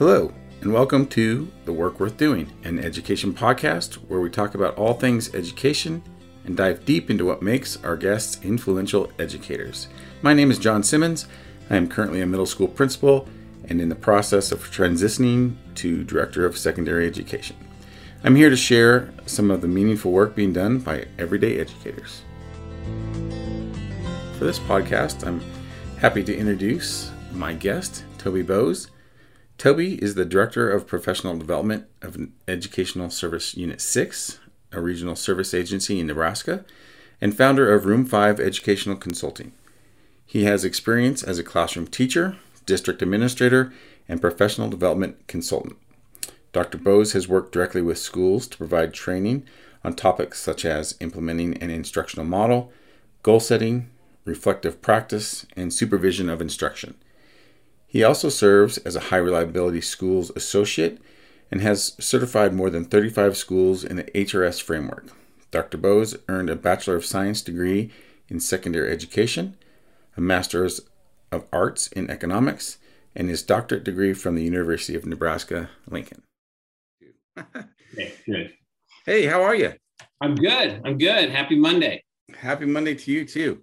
Hello, and welcome to The Work Worth Doing, an education podcast where we talk about all things education and dive deep into what makes our guests influential educators. My name is John Simons. I am currently a middle school principal and in the process of transitioning to Director of Secondary Education. I'm here to share some of the meaningful work being done by everyday educators. For this podcast, I'm happy to introduce my guest, Toby Boss. Toby is the Director of Professional Development of Educational Service Unit 6, a regional service agency in Nebraska, and founder of Room 5 Educational Consulting. He has experience as a classroom teacher, district administrator, and professional development consultant. Dr. Boss has worked directly with schools to provide training on topics such as implementing an instructional model, goal setting, reflective practice, and supervision of instruction. He also serves as a high reliability schools associate and has certified more than 35 schools in the HRS framework. Dr. Boss earned a Bachelor of Science degree in secondary education, a Master's of Arts in Economics, and his doctorate degree from the University of Nebraska Lincoln. Hey, how are you? I'm good. I'm good. Happy Monday. Happy Monday to you too.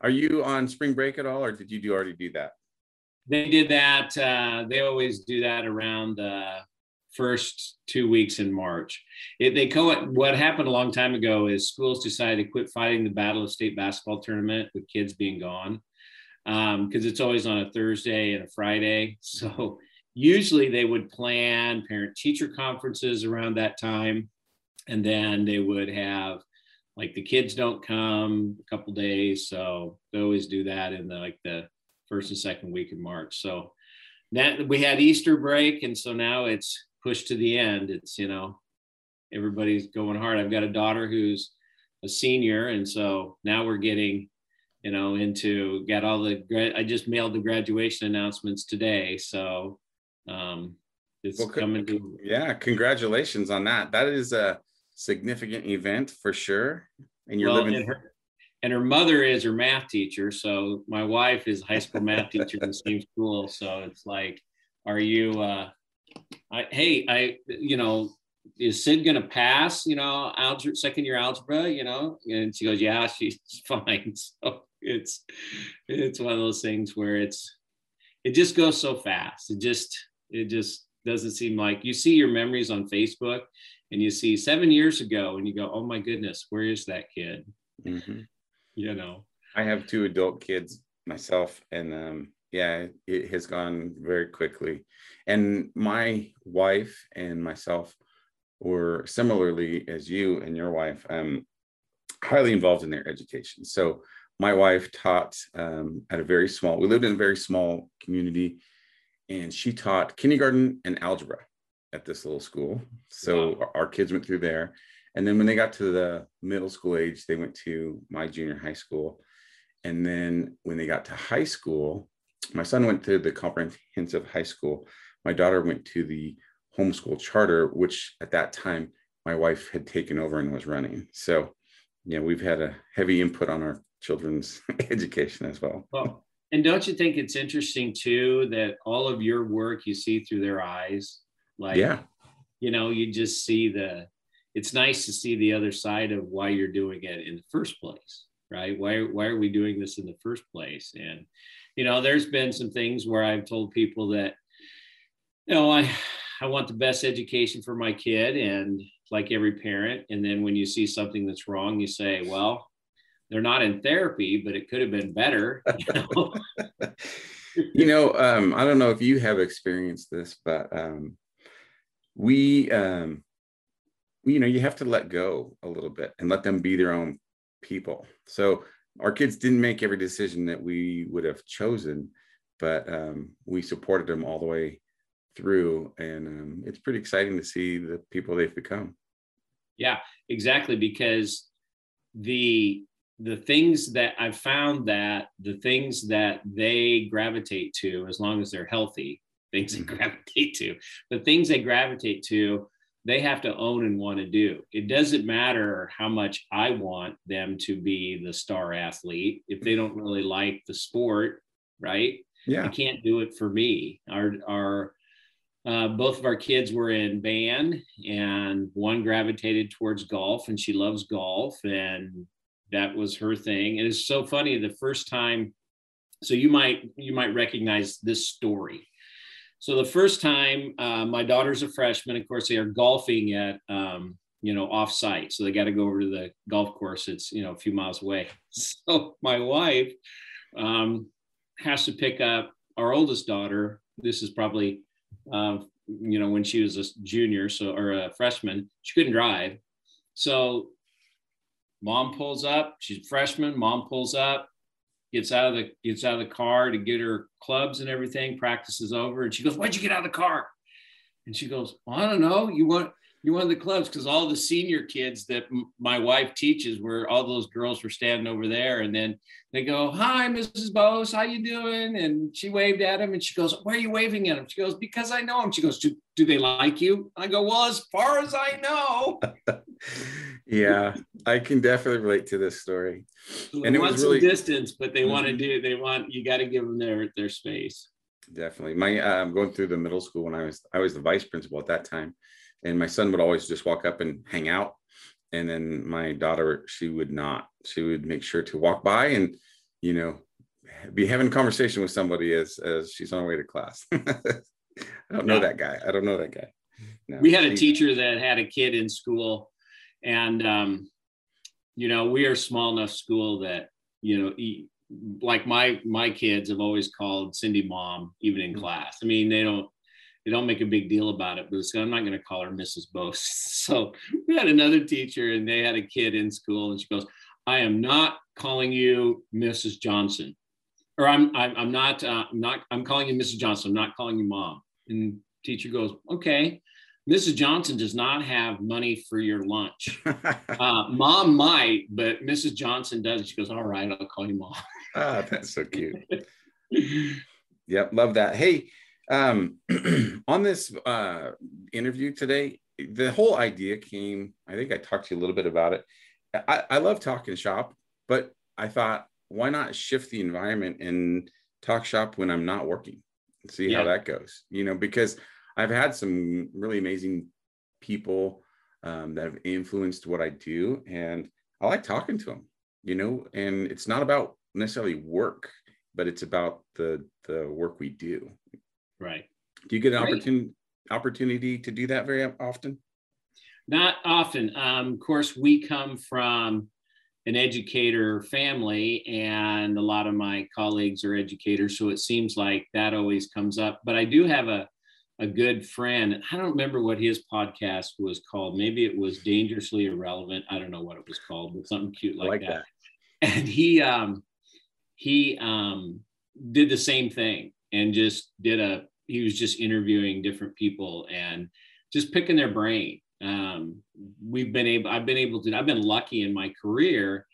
Are you on spring break at all, or did you do already do that? They did that. Uh, they always do that around the first two weeks in March. It, they co- what happened a long time ago is schools decided to quit fighting the battle of state basketball tournament with kids being gone because um, it's always on a Thursday and a Friday. So usually they would plan parent teacher conferences around that time, and then they would have like the kids don't come a couple days so they always do that in the like the first and second week in march so that we had easter break and so now it's pushed to the end it's you know everybody's going hard i've got a daughter who's a senior and so now we're getting you know into got all the i just mailed the graduation announcements today so um it's well, coming to yeah congratulations on that that is a significant event for sure. And you're well, living. And her mother is her math teacher. So my wife is a high school math teacher in the same school. So it's like, are you, uh, I, hey, I, you know, is Sid going to pass, you know, algebra, second year algebra, you know? And she goes, yeah, she's fine. So it's, it's one of those things where it's, it just goes so fast. It just, it just doesn't seem like you see your memories on Facebook and you see seven years ago and you go, oh my goodness, where is that kid? Mm-hmm. You know, I have two adult kids myself, and um, yeah, it has gone very quickly. And my wife and myself were similarly as you and your wife, um, highly involved in their education. So my wife taught um, at a very small, we lived in a very small community, and she taught kindergarten and algebra at this little school. So wow. our kids went through there. And then when they got to the middle school age, they went to my junior high school. And then when they got to high school, my son went to the comprehensive high school. My daughter went to the homeschool charter, which at that time my wife had taken over and was running. So, yeah, we've had a heavy input on our children's education as well. Well, and don't you think it's interesting too that all of your work you see through their eyes? Like, yeah, you know, you just see the, it's nice to see the other side of why you're doing it in the first place, right? Why, why are we doing this in the first place? And, you know, there's been some things where I've told people that, you know, I, I want the best education for my kid and like every parent. And then when you see something that's wrong, you say, well, they're not in therapy, but it could have been better. You know, you know um, I don't know if you have experienced this, but um, we um you know you have to let go a little bit and let them be their own people so our kids didn't make every decision that we would have chosen but um, we supported them all the way through and um, it's pretty exciting to see the people they've become yeah exactly because the the things that i've found that the things that they gravitate to as long as they're healthy things they mm-hmm. gravitate to. The things they gravitate to, they have to own and want to do. It doesn't matter how much I want them to be the star athlete if they don't really like the sport, right? Yeah. They can't do it for me. Our our uh, both of our kids were in band, and one gravitated towards golf, and she loves golf, and that was her thing. And it's so funny. The first time, so you might you might recognize this story. So the first time, uh, my daughter's a freshman. Of course, they are golfing at um, you know off site, so they got to go over to the golf course. It's you know a few miles away. So my wife um, has to pick up our oldest daughter. This is probably uh, you know when she was a junior, so or a freshman. She couldn't drive, so mom pulls up. She's a freshman. Mom pulls up gets out of the gets out of the car to get her clubs and everything. Practice is over, and she goes, "Why'd you get out of the car?" And she goes, well, "I don't know. You want you want the clubs because all the senior kids that m- my wife teaches were all those girls were standing over there, and then they go, "Hi, Mrs. Boss, how you doing?" And she waved at him, and she goes, "Why are you waving at him?" She goes, "Because I know him." She goes, "Do, do they like you?" I go, "Well, as far as I know." yeah, I can definitely relate to this story. So and it was really distance, but they mm-hmm. want to do. They want you got to give them their their space. Definitely, my uh, I'm going through the middle school when I was I was the vice principal at that time, and my son would always just walk up and hang out, and then my daughter she would not. She would make sure to walk by and you know be having a conversation with somebody as as she's on her way to class. I don't know that guy. I don't know that guy. No, we had a teacher that had a kid in school and um, you know we are small enough school that you know like my my kids have always called cindy mom even in mm-hmm. class i mean they don't they don't make a big deal about it but i'm not going to call her mrs boss so we had another teacher and they had a kid in school and she goes i am not calling you mrs johnson or i'm i'm, I'm not uh, i'm not i'm calling you mrs johnson i'm not calling you mom and teacher goes okay Mrs. Johnson does not have money for your lunch. uh, mom might, but Mrs. Johnson does. She goes, All right, I'll call you mom. ah, that's so cute. yep, love that. Hey, um, on this uh, interview today, the whole idea came, I think I talked to you a little bit about it. I, I love talking shop, but I thought, why not shift the environment and talk shop when I'm not working? and See yeah. how that goes, you know, because I've had some really amazing people um, that have influenced what I do, and I like talking to them. You know, and it's not about necessarily work, but it's about the the work we do. Right. Do you get an right. opportunity opportunity to do that very often? Not often. Um, of course, we come from an educator family, and a lot of my colleagues are educators, so it seems like that always comes up. But I do have a a good friend. I don't remember what his podcast was called. Maybe it was Dangerously Irrelevant. I don't know what it was called, but something cute like, like that. that. And he um he um did the same thing and just did a he was just interviewing different people and just picking their brain. Um, we've been able I've been able to I've been lucky in my career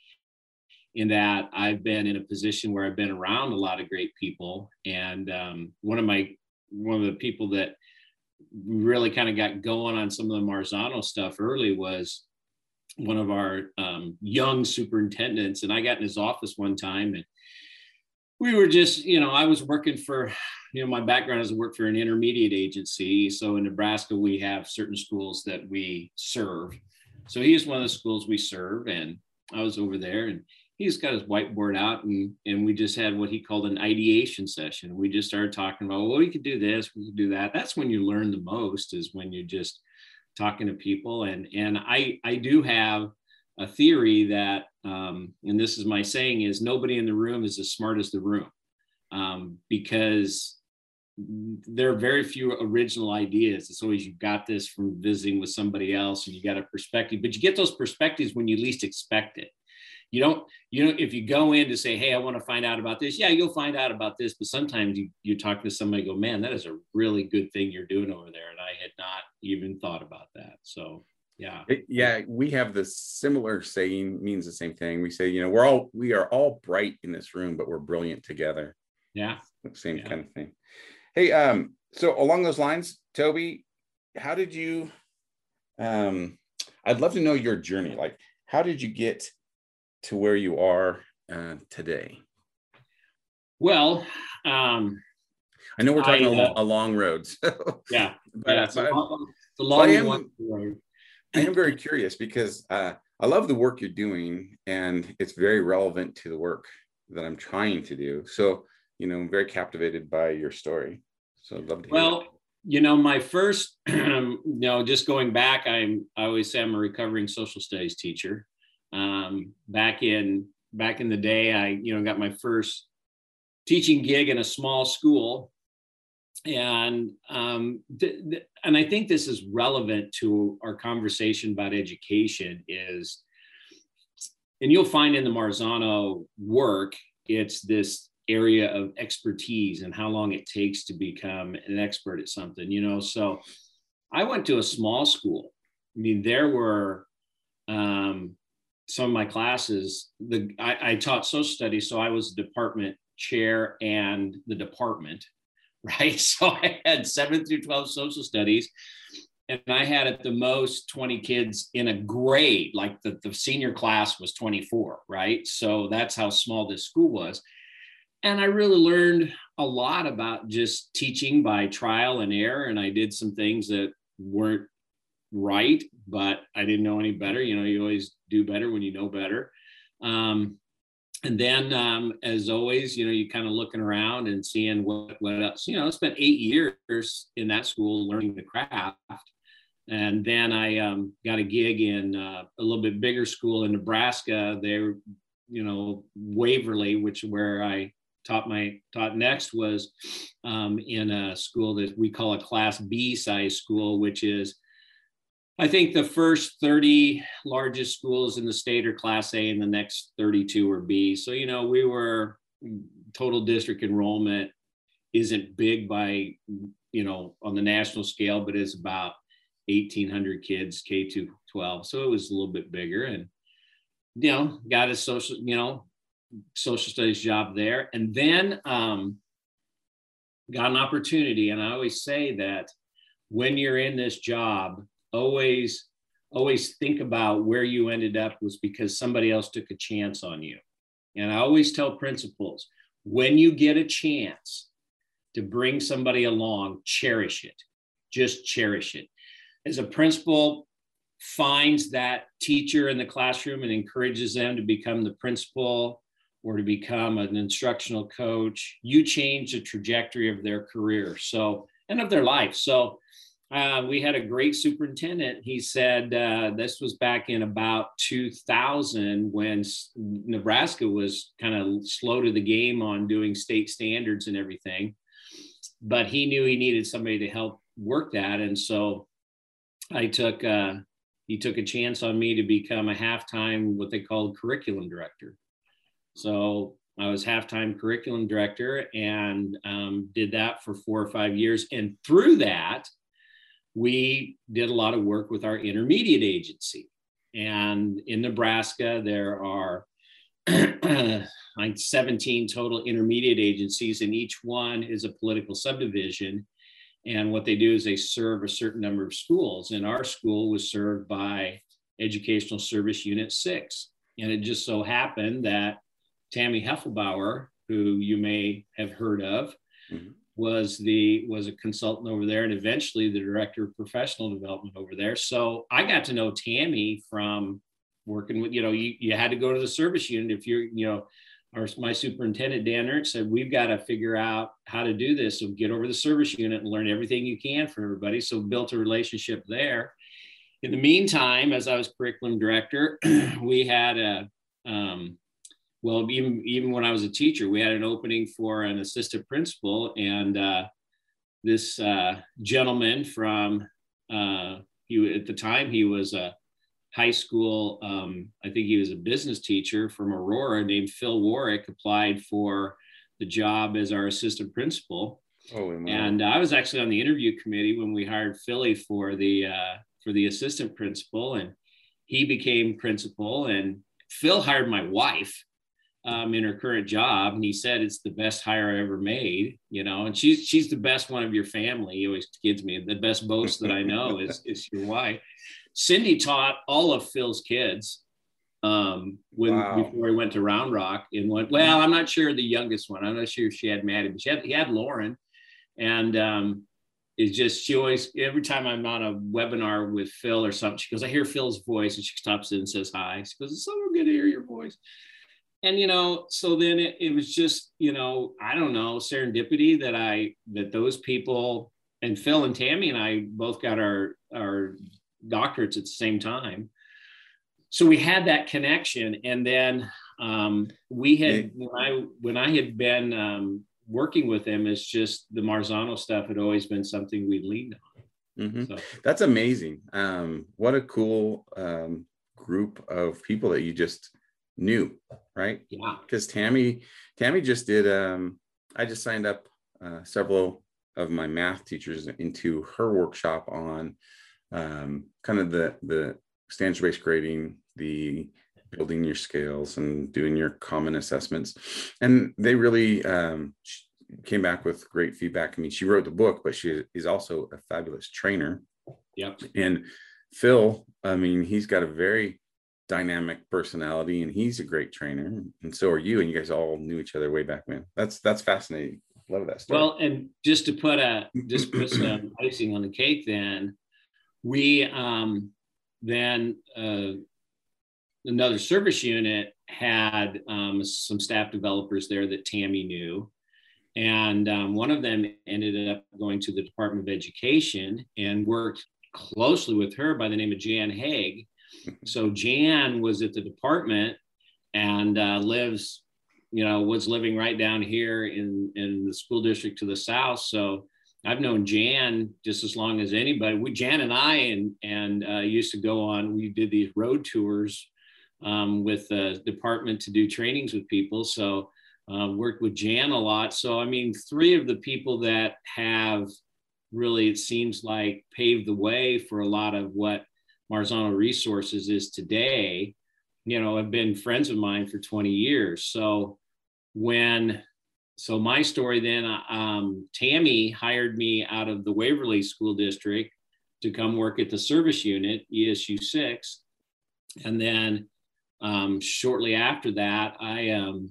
in that I've been in a position where I've been around a lot of great people. And um, one of my one of the people that really kind of got going on some of the Marzano stuff early was one of our um, young superintendents. And I got in his office one time and we were just, you know, I was working for, you know, my background is I work for an intermediate agency. So in Nebraska, we have certain schools that we serve. So he's one of the schools we serve. And I was over there and he's got his whiteboard out and and we just had what he called an ideation session we just started talking about well we could do this we could do that that's when you learn the most is when you're just talking to people and and i i do have a theory that um, and this is my saying is nobody in the room is as smart as the room um, because there are very few original ideas. It's always you got this from visiting with somebody else and you got a perspective, but you get those perspectives when you least expect it you don't you know if you go in to say hey i want to find out about this yeah you'll find out about this but sometimes you you talk to somebody go man that is a really good thing you're doing over there and i had not even thought about that so yeah it, yeah we have the similar saying means the same thing we say you know we're all we are all bright in this room but we're brilliant together yeah same yeah. kind of thing hey um so along those lines toby how did you um i'd love to know your journey like how did you get to where you are uh, today? Well, um, I know we're talking I, a, lo- uh, a long road. So, Yeah, but, yeah, uh, it's a long, it's a I long am- one. I am very curious because uh, I love the work you're doing and it's very relevant to the work that I'm trying to do. So, you know, I'm very captivated by your story. So I'd love to hear. Well, you know, my first, you know, just going back, I'm I always say I'm a recovering social studies teacher. Um, back in back in the day, I you know got my first teaching gig in a small school, and um, th- th- and I think this is relevant to our conversation about education. Is and you'll find in the Marzano work, it's this area of expertise and how long it takes to become an expert at something, you know. So I went to a small school. I mean, there were um, some of my classes, the I, I taught social studies, so I was department chair and the department, right? So I had seven through 12 social studies. And I had at the most 20 kids in a grade, like the, the senior class was 24, right? So that's how small this school was and I really learned a lot about just teaching by trial and error. And I did some things that weren't right, but I didn't know any better. You know, you always do better when you know better. Um, and then, um, as always, you know, you kind of looking around and seeing what what else. You know, I spent eight years in that school learning the craft. And then I um, got a gig in uh, a little bit bigger school in Nebraska. There, you know, Waverly, which where I taught my taught next was um, in a school that we call a class b size school which is i think the first 30 largest schools in the state are class a and the next 32 are b. So you know we were total district enrollment isn't big by you know on the national scale but it's about 1800 kids k to 12 so it was a little bit bigger and you know got a social you know social studies job there. And then um, got an opportunity. And i always say that when you're in this job always always think about where you ended up was because somebody else took a chance on you and i always tell principals when you get a chance to bring somebody along cherish it just cherish it as a principal finds that teacher in the classroom and encourages them to become the principal or to become an instructional coach, you change the trajectory of their career. So, and of their life. So, uh, we had a great superintendent. He said uh, this was back in about 2000 when Nebraska was kind of slow to the game on doing state standards and everything. But he knew he needed somebody to help work that. And so I took, uh, he took a chance on me to become a halftime, what they called curriculum director. So I was halftime curriculum director and um, did that for four or five years. And through that, we did a lot of work with our intermediate agency. And in Nebraska, there are like 17 total intermediate agencies, and each one is a political subdivision. And what they do is they serve a certain number of schools. And our school was served by Educational Service Unit 6. And it just so happened that Tammy Heflebower, who you may have heard of, mm-hmm. Was the was a consultant over there, and eventually the director of professional development over there. So I got to know Tammy from working with you know you, you had to go to the service unit if you're you know our my superintendent Dan Ernst said we've got to figure out how to do this. So get over the service unit and learn everything you can from everybody. So built a relationship there. In the meantime, as I was curriculum director, we had a um, well, even even when I was a teacher, we had an opening for an assistant principal, and uh, this uh, gentleman from uh, he at the time he was a high school, um, I think he was a business teacher from Aurora named Phil Warrick applied for the job as our assistant principal. Oh, and I was actually on the interview committee when we hired Philly for the uh, for the assistant principal, and he became principal. And Phil hired my wife um, in her current job, and he said it's the best hire I ever made. You know, and she's she's the best one of your family. He always kids me. The best Boss that I know is is your wife. Cindy taught all of Phil's kids um, when wow. before he went to Round Rock. And went well. I'm not sure the youngest one. I'm not sure she had Maddie, but she had he had Lauren, and um, it's just she always every time I'm on a webinar with Phil or something, she goes, "I hear Phil's voice," and she stops in and says hi. She goes, "It's so good to hear your voice." And you know, so then it, it was just you know, I don't know, serendipity that I that those people and Phil and Tammy and I both got our our doctorates at the same time. So we had that connection, and then um, we had when I when I had been um, working with them, it's just the Marzano stuff had always been something we leaned on. Mm-hmm. So. That's amazing. Um, what a cool um, group of people that you just knew, right? Yeah. Because Tammy, Tammy just did. Um, I just signed up uh, several of my math teachers into her workshop on um, kind of the the standards based grading, the building your scales and doing your common assessments. And they really um, came back with great feedback. I mean, she wrote the book, but she is also a fabulous trainer. Yep. And Phil, I mean, he's got a very dynamic personality and he's a great trainer. And so are you. And you guys all knew each other way back when. That's that's fascinating. Love that story. Well, and just to put a just put some icing on the cake, then we um then uh another service unit had um, some staff developers there that Tammy knew. And um, one of them ended up going to the Department of Education and worked closely with her by the name of Jan Hoegh. So Jan was at the department and uh, lives, you know, was living right down here in, in the school district to the south. So I've known Jan just as long as anybody. We Jan and I and and uh, used to go on. We did these road tours um, with the department to do trainings with people. So uh, worked with Jan a lot. So I mean, three of the people that have really, it seems like, paved the way for a lot of what Marzano Resources is today. You know, have been friends of mine for 20 years. So when so my story then um, tammy hired me out of the waverly school district to come work at the service unit esu 6 and then um, shortly after that, I um,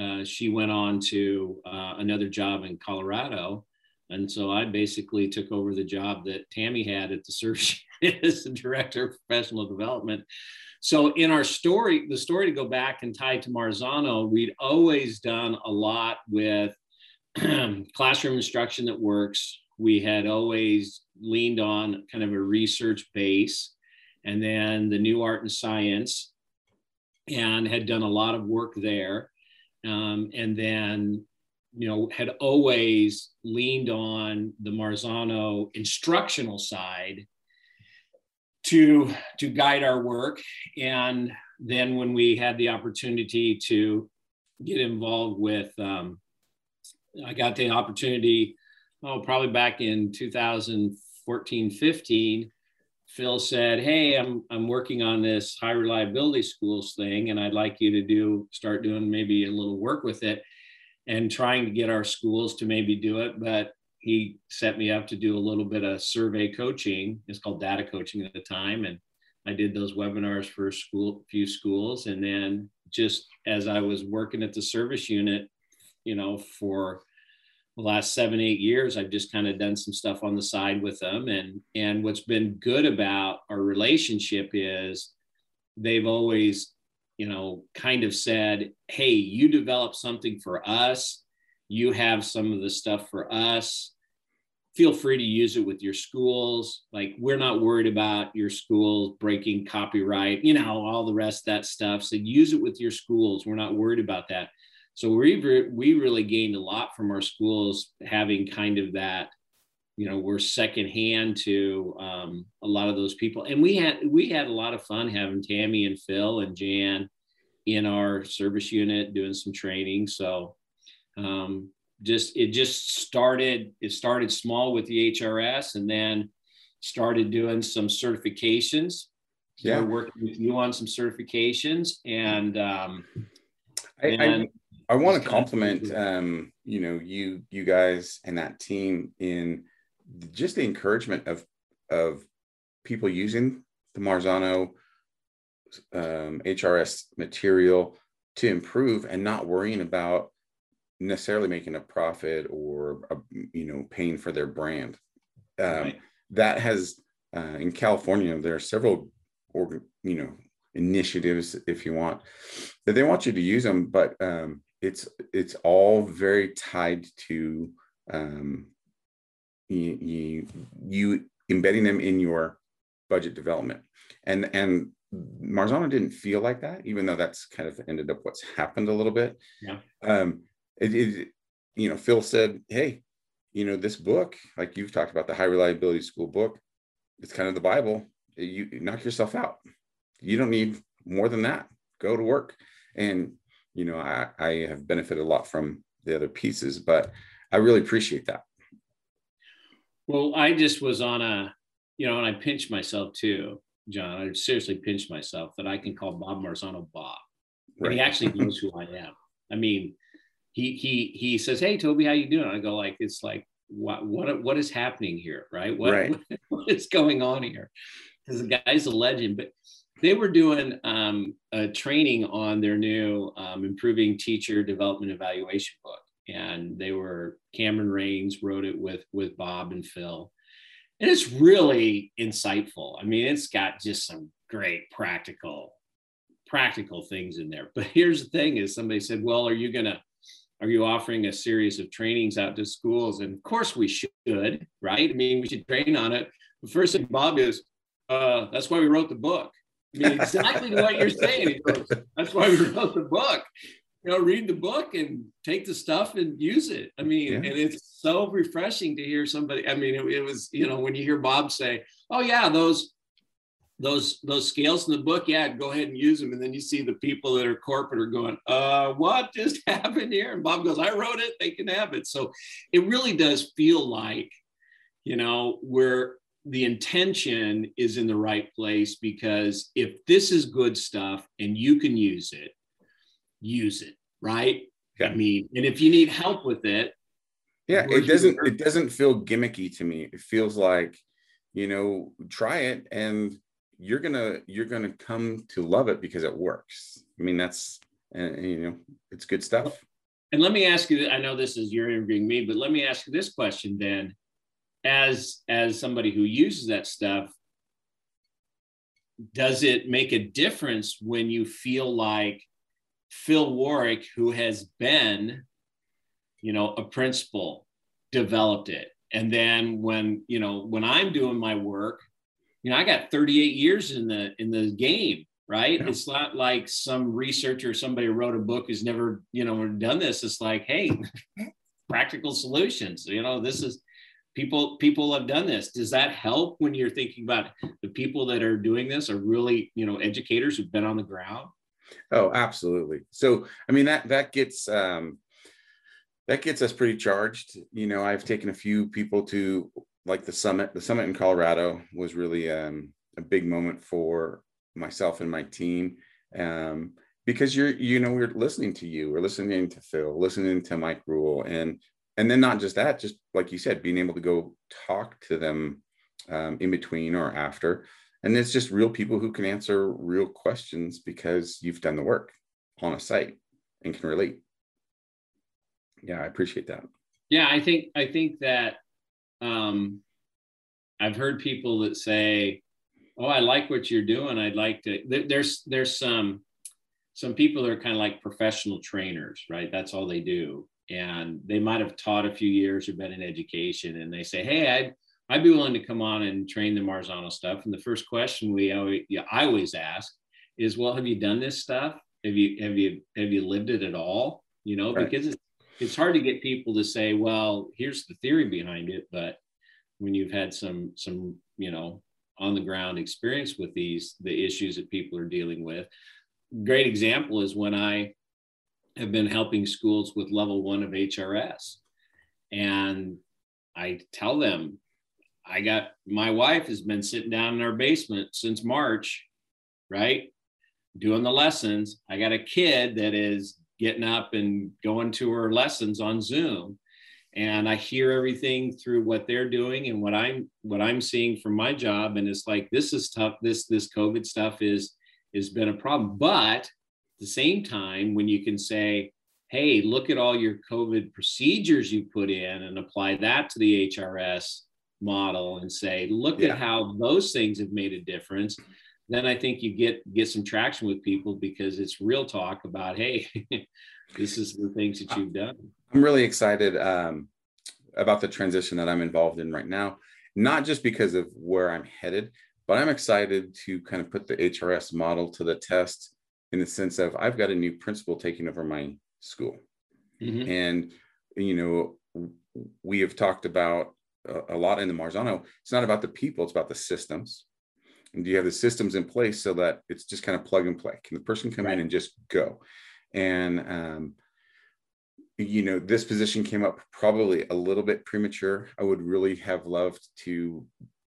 uh, she went on to uh, another job in Colorado, and so I basically took over the job that Tammy had at the search as the director of professional development. So in our story, the story to go back and tie to Marzano, we'd always done a lot with classroom instruction that works. We had always leaned on kind of a research base, and then the new art and science and had done a lot of work there. Um, and then, you know, had always leaned on the Marzano instructional side to, to guide our work. And then when we had the opportunity to get involved with, um, I got the opportunity, oh, probably back in 2014, 15 Phil said, "Hey, I'm I'm working on this high reliability schools thing, and I'd like you to do start doing maybe a little work with it, and trying to get our schools to maybe do it." But he set me up to do a little bit of survey coaching. It's called data coaching at the time, and I did those webinars for a school, few schools, and then just as I was working at the service unit, you know, for the last seven eight years i've just kind of done some stuff on the side with them. And and what's been good about our relationship is they've always you know kind of said hey you develop something for us you have some of the stuff for us feel free to use it with your schools. Like we're not worried about your schools breaking copyright you know all the rest of that stuff. So use it with your schools. We're not worried about that. So we we really gained a lot from our schools having kind of that, you know, we're secondhand to um, a lot of those people, and we had we had a lot of fun having Tammy and Phil and Jan in our service unit doing some training. So um, just it just started it started small with the HRS and then started doing some certifications. Yeah, we're working with you on some certifications and. Um, I, and I want to compliment, um, you know, you you guys and that team in just the encouragement of of people using the Marzano um, HRS material to improve and not worrying about necessarily making a profit or a, you know paying for their brand. Um, Right. That has uh, in California there are several or you know initiatives if you want that they want you to use them, but um, it's it's all very tied to um, you, you you embedding them in your budget development and and Marzano didn't feel like that, even though that's kind of ended up what's happened a little bit. Yeah. Um, it, it, you know, Phil said, "Hey, you know, this book, like you've talked about, the high reliability school book, it's kind of the Bible. You, knock yourself out. You don't need more than that. Go to work." And you know, I, I have benefited a lot from the other pieces, but I really appreciate that. Well, I just was on a, you know, and I pinched myself too, John. I seriously pinched myself that I can call Bob Marzano Bob. And he actually knows who I am. I mean, he he he says, "Hey, Toby, how you doing?" I go like, "It's like what what what is happening here, right? What Right. what is going on here?" Because the guy's a legend. But they were doing um, a training on their new um, improving teacher development evaluation book, and they were Cameron Rains wrote it with with Bob and Phil, and it's really insightful. I mean, it's got just some great practical practical things in there. But here's the thing: is somebody said, "Well, are you gonna are you offering a series of trainings out to schools?" And of course, we should, right? I mean, we should train on it. The first thing Bob is, uh, "That's why we wrote the book." I mean, exactly what you're saying. Goes, That's why we wrote the book. You know, read the book and take the stuff and use it. I mean, Yeah. and it's so refreshing to hear somebody. I mean, it, it was, you know, when you hear Bob say, "Oh yeah, those." Those those scales in the book, yeah, go ahead and use them. And then you see the people that are corporate are going, uh, what just happened here? And Bob goes, I wrote it, they can have it. So it really does feel like, you know, where the intention is in the right place because if this is good stuff and you can use it, use it, right? I Yeah. mean, and if you need help with it, yeah it doesn't it doesn't feel gimmicky to me it feels like you know try it and you're gonna you're gonna come to love it because it works i mean that's uh, you know it's good stuff And let me ask you, I know this is you're interviewing me, but let me ask you this question then. As as somebody who uses that stuff, does it make a difference when you feel like Phil Warrick, who has been, you know, a principal, developed it? And then when, you know, when I'm doing my work, you know, I got 38 years in the in the game, right? Yeah. It's not like some researcher, somebody wrote a book who's never, you know, done this. It's like, hey, practical solutions. You know, this is people people have done this. Does that help when you're thinking about the people that are doing this are really, you know, educators who've been on the ground? oh absolutely so i mean that that gets um that gets us pretty charged you know i've taken a few people to like the summit the summit in colorado was really um a big moment for myself and my team um because you're you know we're listening to you we're listening to phil listening to mike rule and and then not just that just like you said being able to go talk to them um, in between or after. And it's just real people who can answer real questions because you've done the work on a site and can relate. Yeah i appreciate that. Yeah, I think I think that um, I've heard people that say, "Oh, I like what you're doing. I'd like to." There's there's some some people that are kind of like professional trainers, right? That's all they do, and they might have taught a few years or been in education, and they say, "Hey, I'd I'd be willing to come on and train the Marzano stuff." And the first question we always, I always ask is, "Well, have you done this stuff? Have you have you have you lived it at all?" You know, Right. because it's it's hard to get people to say, well, here's the theory behind it, but when you've had some some you know on the ground experience with these the issues that people are dealing with, great example is when I have been helping schools with level one of HRS, and I tell them, I got my wife has been sitting down in our basement since March, right? Doing the lessons. I got a kid that is getting up and going to her lessons on Zoom. And I hear everything through what they're doing and what I'm what I'm seeing from my job. And it's like this is tough. This this COVID stuff is has been a problem. But at the same time, when you can say, hey, look at all your COVID procedures you put in and apply that to the HRS model and say, look yeah. at how those things have made a difference. Then I think you get get some traction with people because it's real talk about, hey, this is the things that you've done. I'm really excited um, about the transition that I'm involved in right now, not just because of where I'm headed, but I'm excited to kind of put the HRS model to the test in the sense of I've got a new principal taking over my school. Mm-hmm. And, you know, we have talked about a, a lot in the Marzano. It's not about the people, it's about the systems. And do you have the systems in place so that it's just kind of plug and play? Can the person come right. in and just go? And, um, you know, this position came up probably a little bit premature. I would really have loved to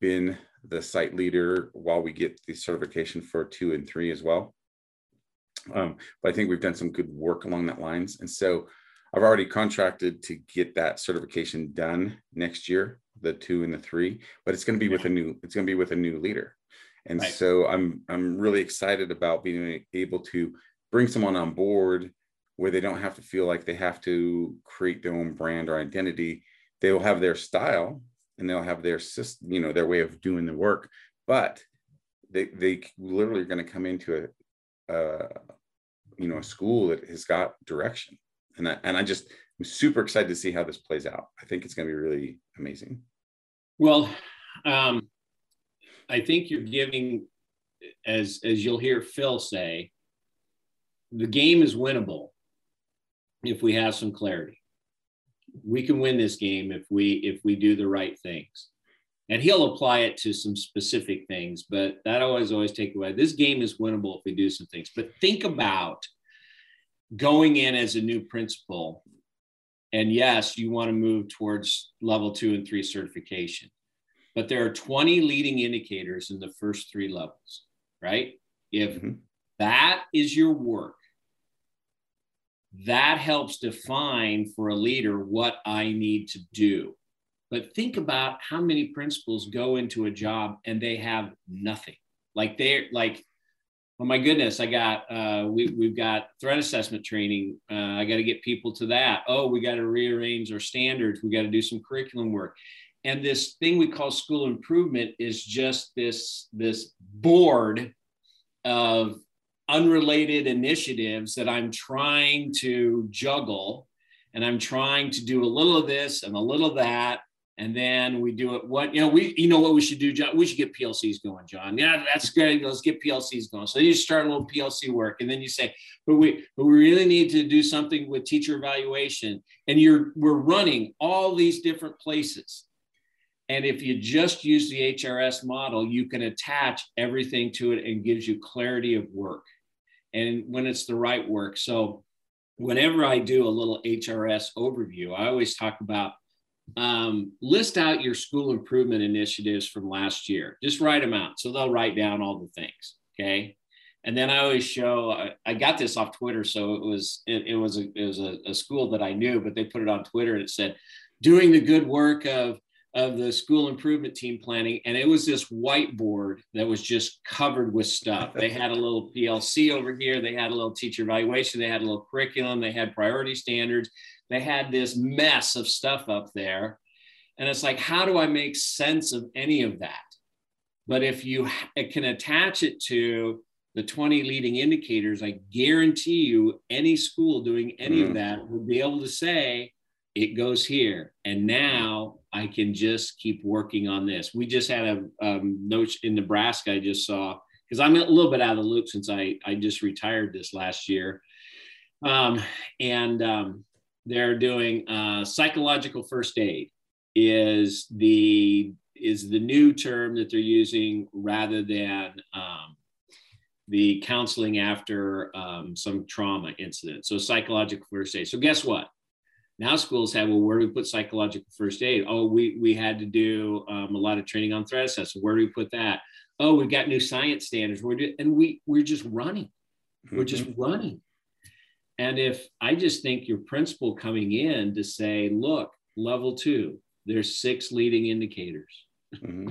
been the site leader while we get the certification for two and three as well. Um, but I think we've done some good work along that lines. And so I've already contracted to get that certification done next year, the two and the three, but it's going to be with a new, it's going to be with a new leader. And right. so I'm, I'm really excited about being able to bring someone on board where they don't have to feel like they have to create their own brand or identity. They will have their style and they'll have their system, you know, their way of doing the work, but they, they literally are going to come into a, uh, you know, a school that has got direction. And I, and I just, I'm super excited to see how this plays out. I think it's going to be really amazing. Well, um, I think you're giving, as as you'll hear Phil say, the game is winnable if we have some clarity. We can win this game if we if we do the right things. And he'll apply it to some specific things, but that always always take away. This game is winnable if we do some things. But think about going in as a new principal. And yes, you want to move towards level two and three certification but there are 20 leading indicators in the first three levels, right? If mm-hmm. that is your work, that helps define for a leader what I need to do. But think about how many principals go into a job and they have nothing. Like they're like, oh my goodness, I got uh, we we've got threat assessment training. Uh, I got to get people to that. Oh, we got to rearrange our standards. We got to do some curriculum work and this thing we call school improvement is just this this board of unrelated initiatives that i'm trying to juggle. And i'm trying to do a little of this and a little of that. And then we do it what you know we you know what we should do john? We should get plcs going john. Yeah that's great. Let's get plcs going. So you start a little plc work and then you say but we but we really need to do something with teacher evaluation. And you're we're running all these different places and if you just use the HRS model, you can attach everything to it and gives you clarity of work. And when it's the right work. So whenever I do a little HRS overview, I always talk about um, list out your school improvement initiatives from last year. Just write them out. So they'll write down all the things. Okay. And then I always show. I, I got this off Twitter, so it was it, it was a it was a, a school that I knew, but they put it on Twitter and it said, "Doing the good work of of the school improvement team planning and it was this whiteboard that was just covered with stuff. They had a little plc over here they had a little teacher evaluation they had a little curriculum they had priority standards they had this mess of stuff up there. And it's like how do i make sense of any of that? But if you can attach it to the 20 leading indicators i guarantee you any school doing any mm. of that would be able to say it goes here. And now i can just keep working on this. We just had a um, note in nebraska i just saw because i'm a little bit out of the loop since i i just retired this last year. Um, and um, they're doing uh, psychological first aid is the is the new term that they're using rather than um, the counseling after um, some trauma incident. So psychological first aid. So guess what now schools have, well, where do we put psychological first aid? Oh, we, we had to do um, a lot of training on threat assessment. Where do we put that? Oh, we've got new science standards. We're do, and we, we're just running. Mm-hmm. We're just mm-hmm. running. And if I just think your principal coming in to say, look, level two, there's six leading indicators. Mm-hmm.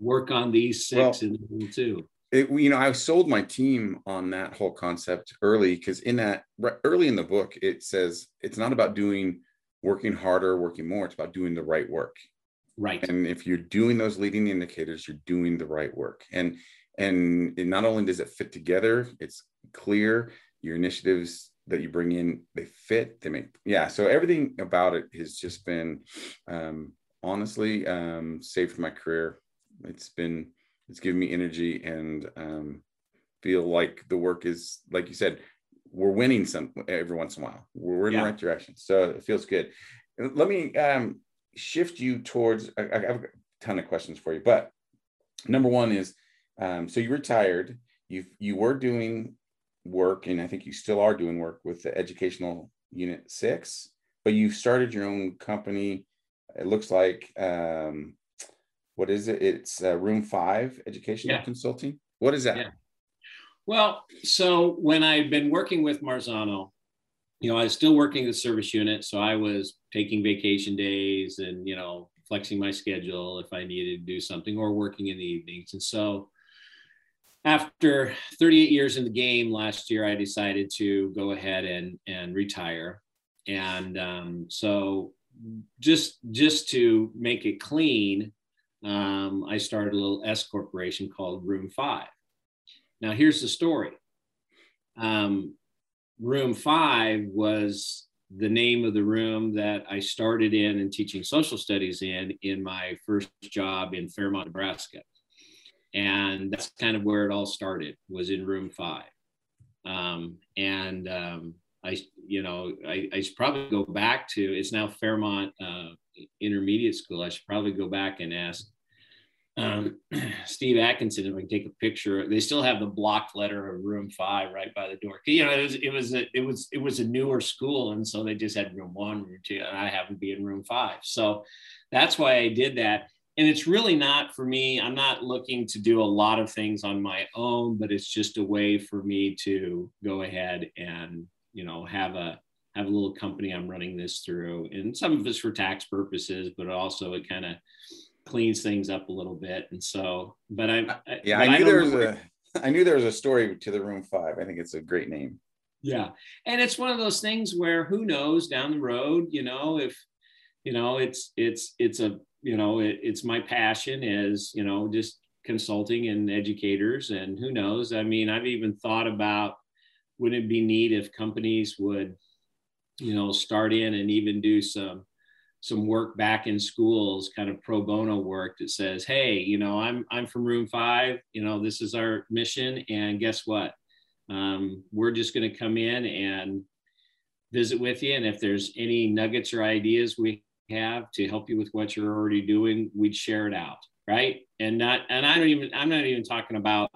Work on these six well, in level two. It, you know, I sold my team on that whole concept early because in that early in the book, it says it's not about doing working harder, working more. It's about doing the right work. Right. And if you're doing those leading indicators, you're doing the right work. And and not only does it fit together, it's clear. Your initiatives that you bring in, they fit. They make yeah. So everything about it has just been, um, honestly, um, saved my career. It's been it's given me energy and um, feel like the work is like you said we're winning some every once in a while. We're in yeah. the right direction. So it feels good. Let me um, shift you towards I, I, have a ton of questions for you but number one is um, so you retired. You you were doing work and i think you still are doing work with the educational unit six but you started your own company. It looks like um, what is it? It's uh, Room Five Educational yeah. Consulting. What is that? Yeah. Well, so when I'd been working with Marzano, you know, I was still working the service unit, so I was taking vacation days and you know flexing my schedule if I needed to do something or working in the evenings. And so after 38 years in the game last year, I decided to go ahead and and retire. And um, so just just to make it clean, um, I started a little S corporation called Room Five. Now, here's the story. Um, room Five was the name of the room that I started in and teaching social studies in in my first job in Fairmont, Nebraska, and that's kind of where it all started. Was in Room Five, um, and um, I, you know, I, I, probably go back to it's now Fairmont uh, Intermediate School. I should probably go back and ask um, Steve Atkinson, if I can take a picture, they still have the blocked letter of room five right by the door. You know, it was it was a, it was it was a newer school, and so they just had room one, room two, and I happened to be in room five. So that's why I did that. And it's really not for me. I'm not looking to do a lot of things on my own, but it's just a way for me to go ahead and you know have a have a little company I'm running this through, and some of it's for tax purposes, but also it kind of cleans things up a little bit. And so, but I, I yeah, I knew I there was a, I knew there was a story to the room five. I think it's a great name. Yeah. And it's one of those things where who knows down the road, you know, if, you know, it's, it's, it's a, you know, it, it's my passion is, you know, just consulting and educators and who knows, I mean, I've even thought about, wouldn't it be neat if companies would, you know, start in and even do some, some work back in schools, kind of pro bono work that says, "Hey, you know, I'm I'm from Room Five. You know, this is our mission, and guess what? Um, we're just going to come in and visit with you, and if there's any nuggets or ideas we have to help you with what you're already doing, we'd share it out, right? And not and I don't even I'm not even talking about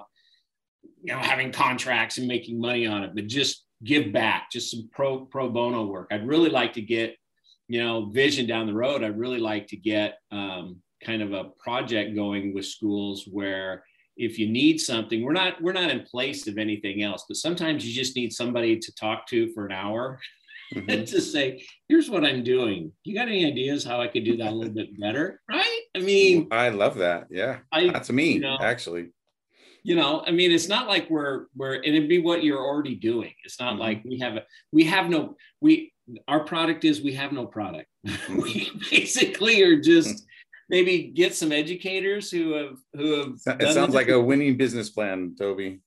you know having contracts and making money on it, but just give back, just some pro pro bono work. I'd really like to get you know, vision down the road, I'd really like to get um, kind of a project going with schools where if you need something, we're not we're not in place of anything else, but sometimes you just need somebody to talk to for an hour mm-hmm. and to say, here's what I'm doing. You got any ideas how I could do that a little bit better? Right? I mean, I love that. Yeah. I, That's me, you know, actually. You know, I mean, it's not like we're we're and it'd be what you're already doing. It's not mm-hmm. like we have a we have no we our product is we have no product. we basically are just maybe get some educators who have who have. It sounds like a winning business plan, Toby.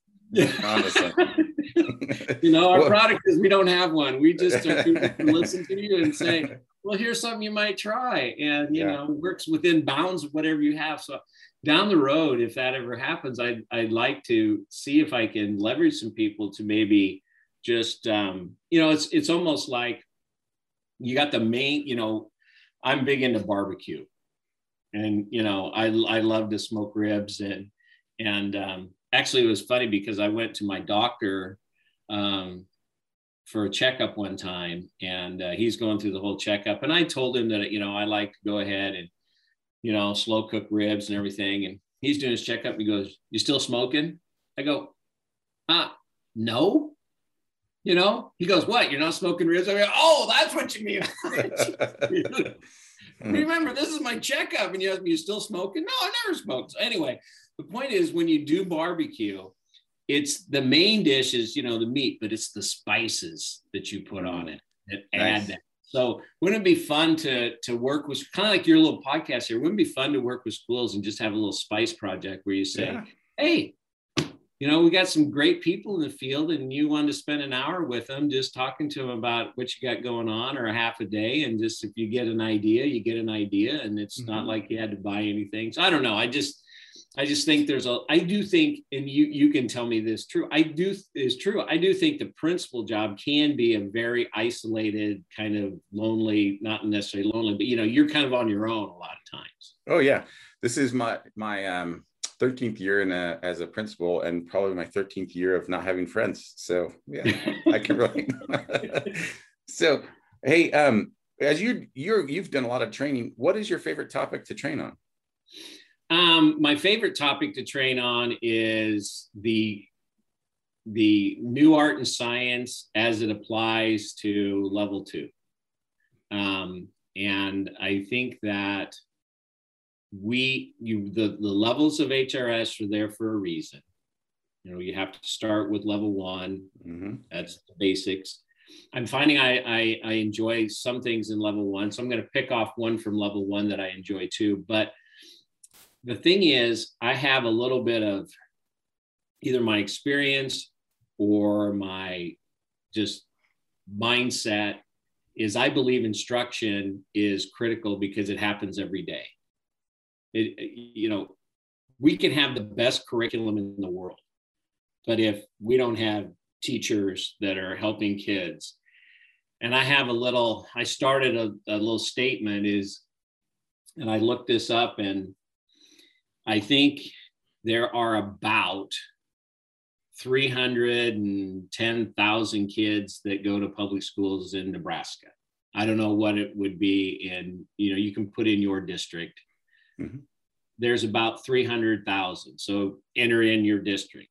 Honestly. you know, our well, product is we don't have one. We just listen to you and say, well, here's something you might try, and you yeah. know, works within bounds of whatever you have. So down the road, if that ever happens, I'd I'd like to see if I can leverage some people to maybe just um, you know, it's it's almost like you got the main, you know, I'm big into barbecue and, you know, I, I love to smoke ribs and, and um, actually it was funny because I went to my doctor um, for a checkup one time and uh, he's going through the whole checkup. And I told him that, you know, I like to go ahead and, you know, slow cook ribs and everything. And he's doing his checkup. He goes, you still smoking? I go, uh, no. You know, he goes, What? You're not smoking ribs? I go, Oh, that's what you mean. Remember, this is my checkup. And you ask me, You still smoking? No, I never smoked. So anyway, the point is when you do barbecue, it's the main dish is you know the meat, but it's the spices that you put on it that nice. add that. So wouldn't it be fun to to work with kind of like your little podcast here? Wouldn't it be fun to work with schools and just have a little spice project where you say, yeah. "Hey, you know, we got some great people in the field, and you wanted to spend an hour with them, just talking to them about what you got going on, or a half a day, and just if you get an idea, you get an idea, and it's mm-hmm. not like you had to buy anything. So I don't know. I just I just think there's a I do think and you you can tell me this true. I do is true. I do think the principal job can be a very isolated kind of lonely, not necessarily lonely, but you know, you're kind of on your own a lot of times. Oh yeah. This is my my um 13th year in a, as a principal and probably my 13th year of not having friends. So yeah, I can relate. so hey, um as you you're you've done a lot of training, what is your favorite topic to train on? Um, my favorite topic to train on is the the new art and science as it applies to level two. Um, and I think that we you the, the levels of HRS are there for a reason. You know, you have to start with level one. Mm-hmm. That's the basics. I'm finding I, I, I enjoy some things in level one, so I'm going to pick off one from level one that I enjoy too. But the thing is, I have a little bit of either my experience or my just mindset is I believe instruction is critical because it happens every day. It, you know, we can have the best curriculum in the world, but if we don't have teachers that are helping kids, and I have a little, I started a, a little statement is, and I looked this up and I think there are about 310,000 kids that go to public schools in Nebraska. I don't know what it would be in, you know, you can put in your district. Mm-hmm. There's about 300,000. So enter in your district.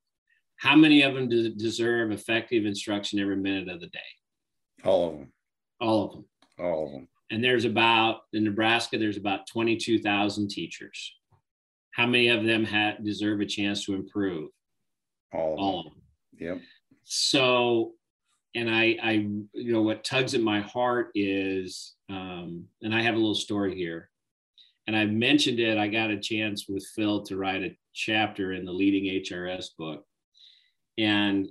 How many of them do, deserve effective instruction every minute of the day? All of them. All of them. All of them. And there's about, in Nebraska, there's about 22,000 teachers. How many of them had deserve a chance to improve? All, all of them. Yep. So, and I, I, you know, what tugs at my heart is, um, and I have a little story here, and I mentioned it. I got a chance with Phil to write a chapter in the Leading HRS book, and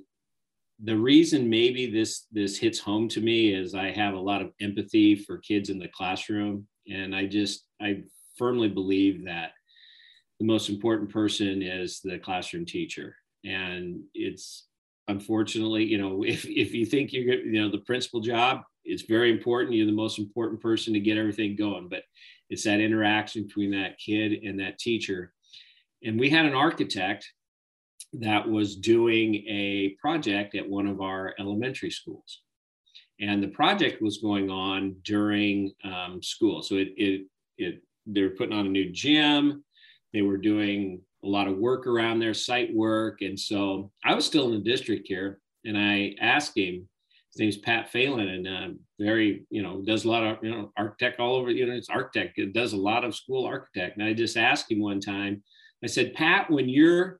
the reason maybe this this hits home to me is I have a lot of empathy for kids in the classroom, and I just I firmly believe that the most important person is the classroom teacher. And it's unfortunately, you know, if, if you think you're, you know, the principal job, it's very important. You're the most important person to get everything going, but it's that interaction between that kid and that teacher. And we had an architect that was doing a project at one of our elementary schools. And the project was going on during um, school. So it, it, it, they were putting on a new gym. They were doing a lot of work around their site work. And so I was still in the district here and I asked him, his name's Pat Phelan and uh, very, you know, does a lot of, you know, architect all over, you know, it's architect, it does a lot of school architect. And I just asked him one time, I said, Pat, when you're,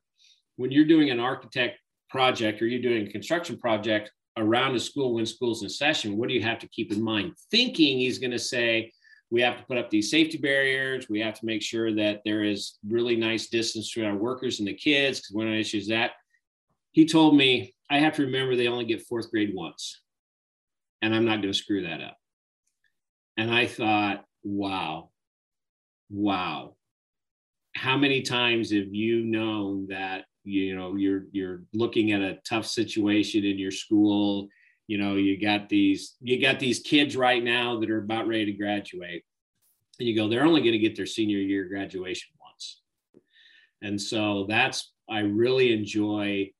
when you're doing an architect project or you're doing a construction project around a school when school's in session, what do you have to keep in mind? Thinking he's going to say, we have to put up these safety barriers. We have to make sure that there is really nice distance between our workers and the kids because of the issues that he told me I have to remember they only get fourth grade once, and I'm not going to screw that up. And I thought, wow, wow, how many times have you known that you know you're you're looking at a tough situation in your school you know you got these you got these kids right now that are about ready to graduate and you go they're only going to get their senior year graduation once and so that's i really enjoy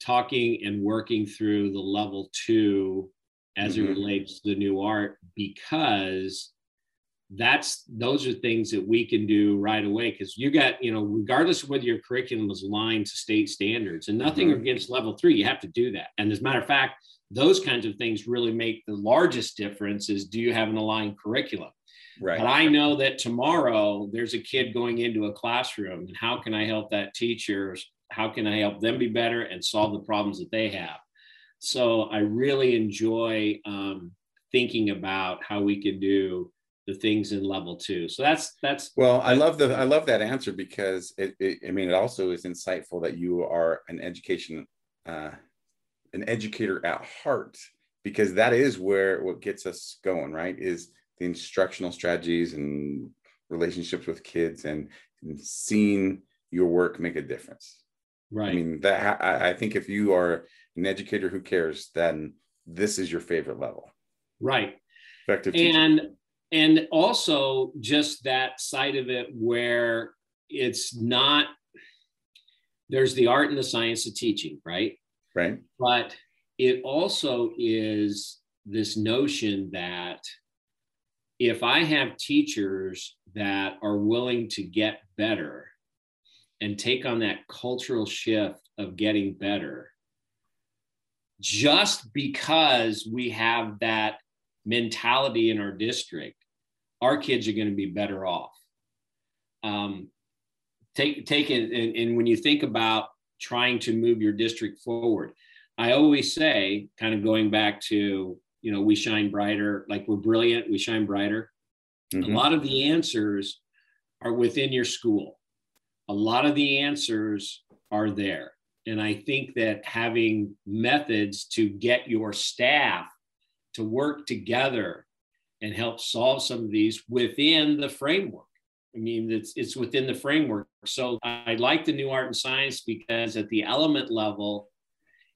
talking and working through the level two as mm-hmm. it relates to the new art because that's those are things that we can do right away because you got you know regardless of whether your curriculum is aligned to state standards and nothing mm-hmm. against level three you have to do that and as a matter of fact those kinds of things really make the largest difference is do you have an aligned curriculum Right. But I know that tomorrow there's a kid going into a classroom, and how can I help that teacher? How can I help them be better and solve the problems that they have? So I really enjoy um, thinking about how we can do the things in level two. So that's that's well, I love the I love that answer because it, it I mean it also is insightful that you are an education uh, an educator at heart because that is where what gets us going right is the instructional strategies and relationships with kids and, and seeing your work make a difference right i mean that I, I think if you are an educator who cares then this is your favorite level right effective teaching. And also just that side of it where it's not there's the art and the science of teaching right? Right. But it also is this notion that if I have teachers that are willing to get better and take on that cultural shift of getting better, just because we have that mentality in our district, our kids are going to be better off. Um, take take it, and, and when you think about trying to move your district forward, I always say, kind of going back to, you know, we shine brighter, like we're brilliant, we shine brighter. Mm-hmm. A lot of the answers are within your school. A lot of the answers are there. And I think that having methods to get your staff to work together and help solve some of these within the framework. I mean, it's, it's within the framework. So I like the new art and science because at the element level,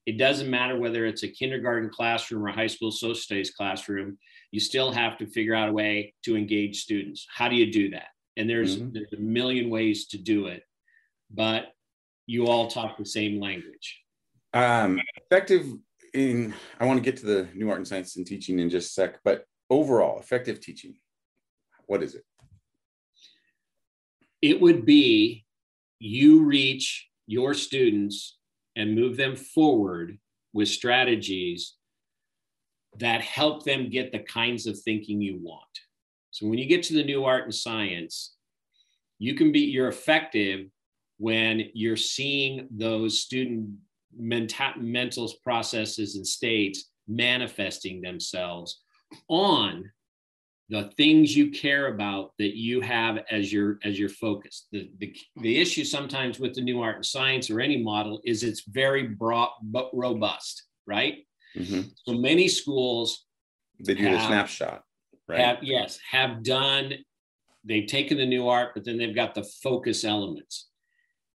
it doesn't matter whether it's a kindergarten classroom or a high school social studies classroom, you still have to figure out a way to engage students. How do you do that? And there's, mm-hmm. there's a million ways to do it, but you all talk the same language. Um, effective in, I want to get to the new art and science and teaching in just a sec, but overall, effective teaching, what is it? It would be you reach your students and move them forward with strategies that help them get the kinds of thinking you want. So when you get to the new art and science, you can be you're effective when you're seeing those student mental, mental processes and states manifesting themselves on the things you care about that you have as your as your focus. The, the the issue sometimes with the new art and science or any model is it's very broad but robust right? Mm-hmm. so many schools they do have, the snapshot right? have, yes have done they've taken the new art but then they've got the focus elements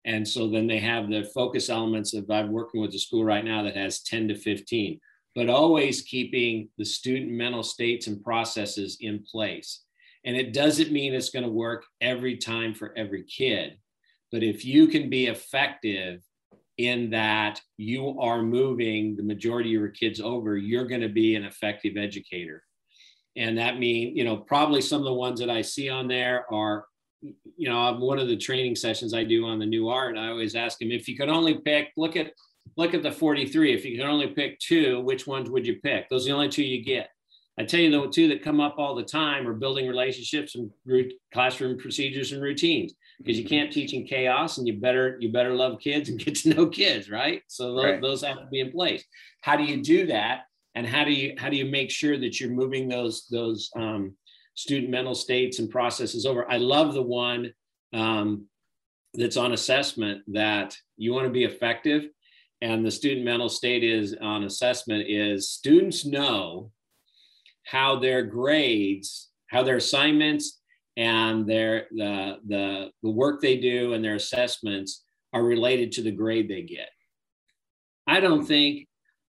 and so then they have the focus elements of i'm working with a school right now that has 10 to 15 but always keeping the student mental states and processes in place. And it doesn't mean it's going to work every time for every kid. But if you can be effective in that you are moving the majority of your kids over, you're going to be an effective educator. And that means, you know, probably some of the ones that I see on there are, you know, one of the training sessions I do on the new art, I always ask them if you could only pick, look at look at the 43. If you can only pick two, which ones would you pick? Those are the only two you get. I tell you, the two that come up all the time are building relationships and classroom procedures and routines because you can't teach in chaos and you better you better love kids and get to know kids right so those, right. those have to be in place how do you do that and how do you how do you make sure that you're moving those those um, student mental states and processes over i love the one um, that's on assessment that you want to be effective and the student mental state is on assessment is students know how their grades, how their assignments and their the, the the work they do and their assessments are related to the grade they get. I don't think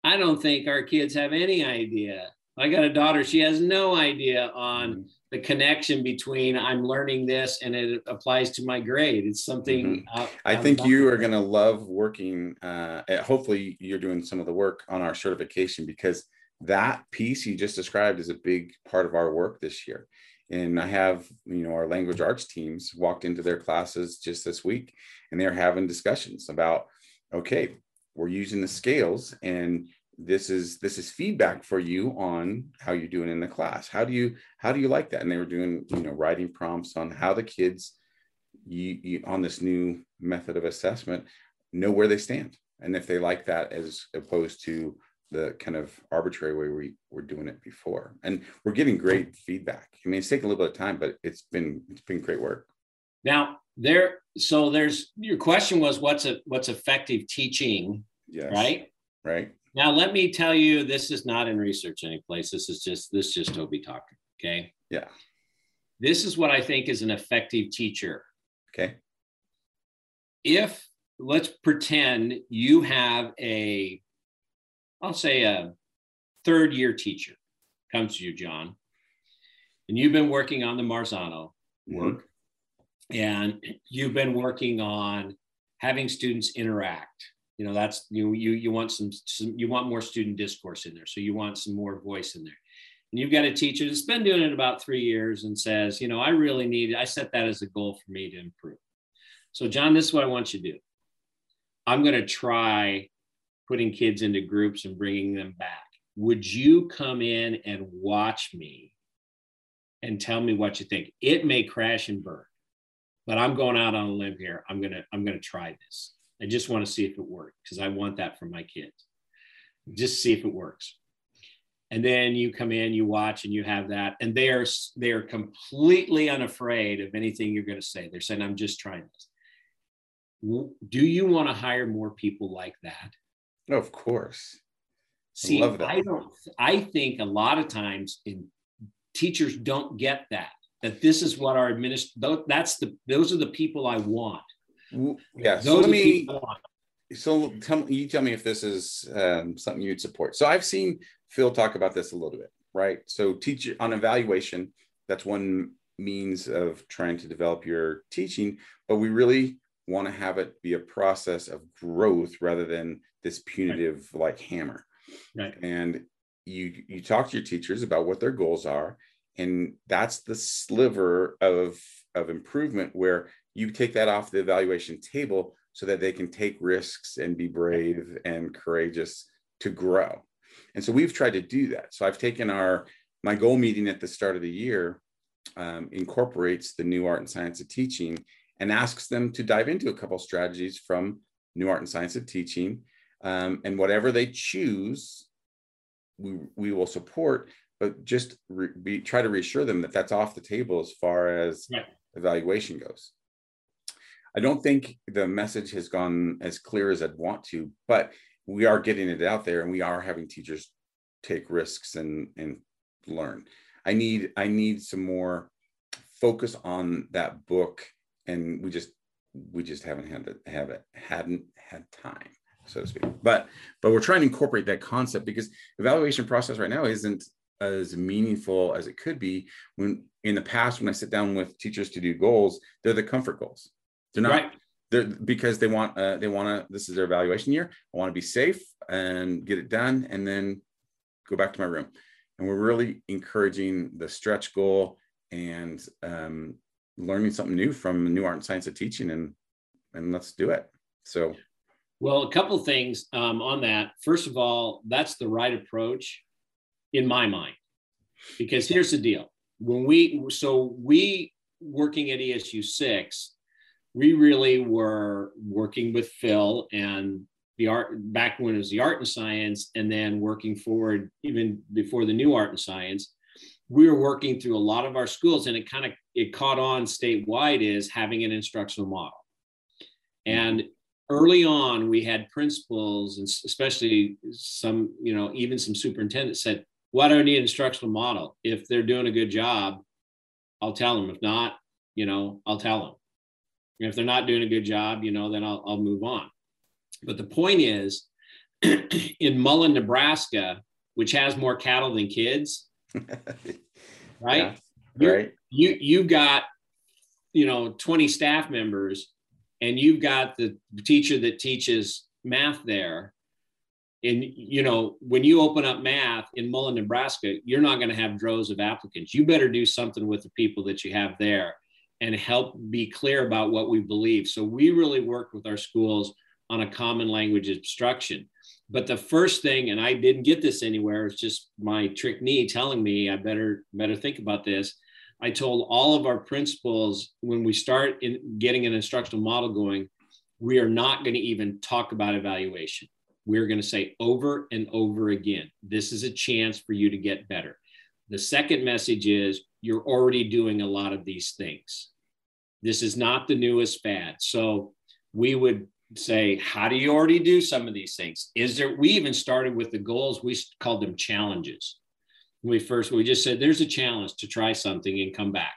I don't think our kids have any idea. I got a daughter, she has no idea on mm-hmm the connection between I'm learning this and it applies to my grade. It's something mm-hmm. I think you are going to love working. Uh, at, hopefully, you're doing some of the work on our certification because that piece you just described is a big part of our work this year. And I have, you know, our language arts teams walked into their classes just this week and they're having discussions about, okay, we're using the scales and this is this is feedback for you on how you're doing in the class. How do you how do you like that? And they were doing you know writing prompts on how the kids you, you on this new method of assessment know where they stand and if they like that as opposed to the kind of arbitrary way we were doing it before. And we're getting great feedback. I mean it's taken a little bit of time but it's been it's been great work. Now there so there's your question was what's a what's effective teaching yes. right? Right now let me tell you this is not in research anyplace. This is just this is just toby talking okay? Yeah. This is what i think is an effective teacher. Okay. If let's pretend you have a i'll say a third year teacher comes to you john and you've been working on the marzano work mm-hmm and you've been working on having students interact you know that's you you you want some, some you want more student discourse in there. So you want some more voice in there. And you've got a teacher that's been doing it about three years and says you know i really need i set that as a goal for me to improve. So john this is what i want you to do. I'm going to try putting kids into groups and bringing them back. Would you come in and watch me and tell me what you think? It may crash and burn but I'm going out on a limb here. I'm gonna I'm gonna try this. I just want to see if it works because I want that for my kids. Just see if it works. And then you come in, you watch, and you have that, and they are they are completely unafraid of anything you're going to say. They're saying, "I'm just trying this." Do you want to hire more people like that? Of course. See, I, I don't. I think a lot of times in teachers don't get that that this is what our administration that's the those are the people I want. Yeah. So let me so tell you tell me if this is um, something you'd support. So I've seen Phil talk about this a little bit, right? So teach on evaluation, that's one means of trying to develop your teaching, but we really want to have it be a process of growth rather than this punitive right. like hammer. Right. And you you talk to your teachers about what their goals are and that's the sliver of of improvement where you take that off the evaluation table so that they can take risks and be brave and courageous to grow and so we've tried to do that so i've taken our my goal meeting at the start of the year um, incorporates the new art and science of teaching and asks them to dive into a couple strategies from new art and science of teaching um, and whatever they choose we, we will support but just re- be, try to reassure them that that's off the table as far as yeah. evaluation goes. I don't think the message has gone as clear as I'd want to, but we are getting it out there and we are having teachers take risks and and learn. I need I need some more focus on that book and we just we just haven't had it have it hadn't had time so to speak but but we're trying to incorporate that concept because evaluation process right now isn't as meaningful as it could be when in the past when i sit down with teachers to do goals they're the comfort goals they're not right. they're because they want uh, they want to this is their evaluation year i want to be safe and get it done and then go back to my room and we're really encouraging the stretch goal and um, learning something new from the new art and science of teaching and and let's do it so well a couple things um, on that first of all that's the right approach in my mind. Because here's the deal. When we, so we working at ESU 6, we really were working with Phil and the art back when it was the art and science, and then working forward even before the new art and science. We were working through a lot of our schools, and it kind of it caught on statewide is having an instructional model. And early on, we had principals, and especially some, you know, even some superintendents said, why do I need an instructional model? If they're doing a good job, I'll tell them. If not, you know, I'll tell them. And if they're not doing a good job, you know, then I'll, I'll move on. But the point is, in Mullen, Nebraska, which has more cattle than kids, right? Yeah, right. You you got you know 20 staff members, and you've got the teacher that teaches math there, and you know when you open up math in mullen nebraska you're not going to have droves of applicants you better do something with the people that you have there and help be clear about what we believe so we really work with our schools on a common language instruction but the first thing, and I didn't get this anywhere, it's just my trick knee telling me I better better think about this. I told all of our principals when we start in getting an instructional model going, we are not going to even talk about evaluation. We're going to say over and over again, this is a chance for you to get better. The second message is you're already doing a lot of these things. This is not the newest fad. So we would say, how do you already do some of these things? Is there, we even started with the goals, we called them challenges. we first, we just said, there's a challenge to try something and come back.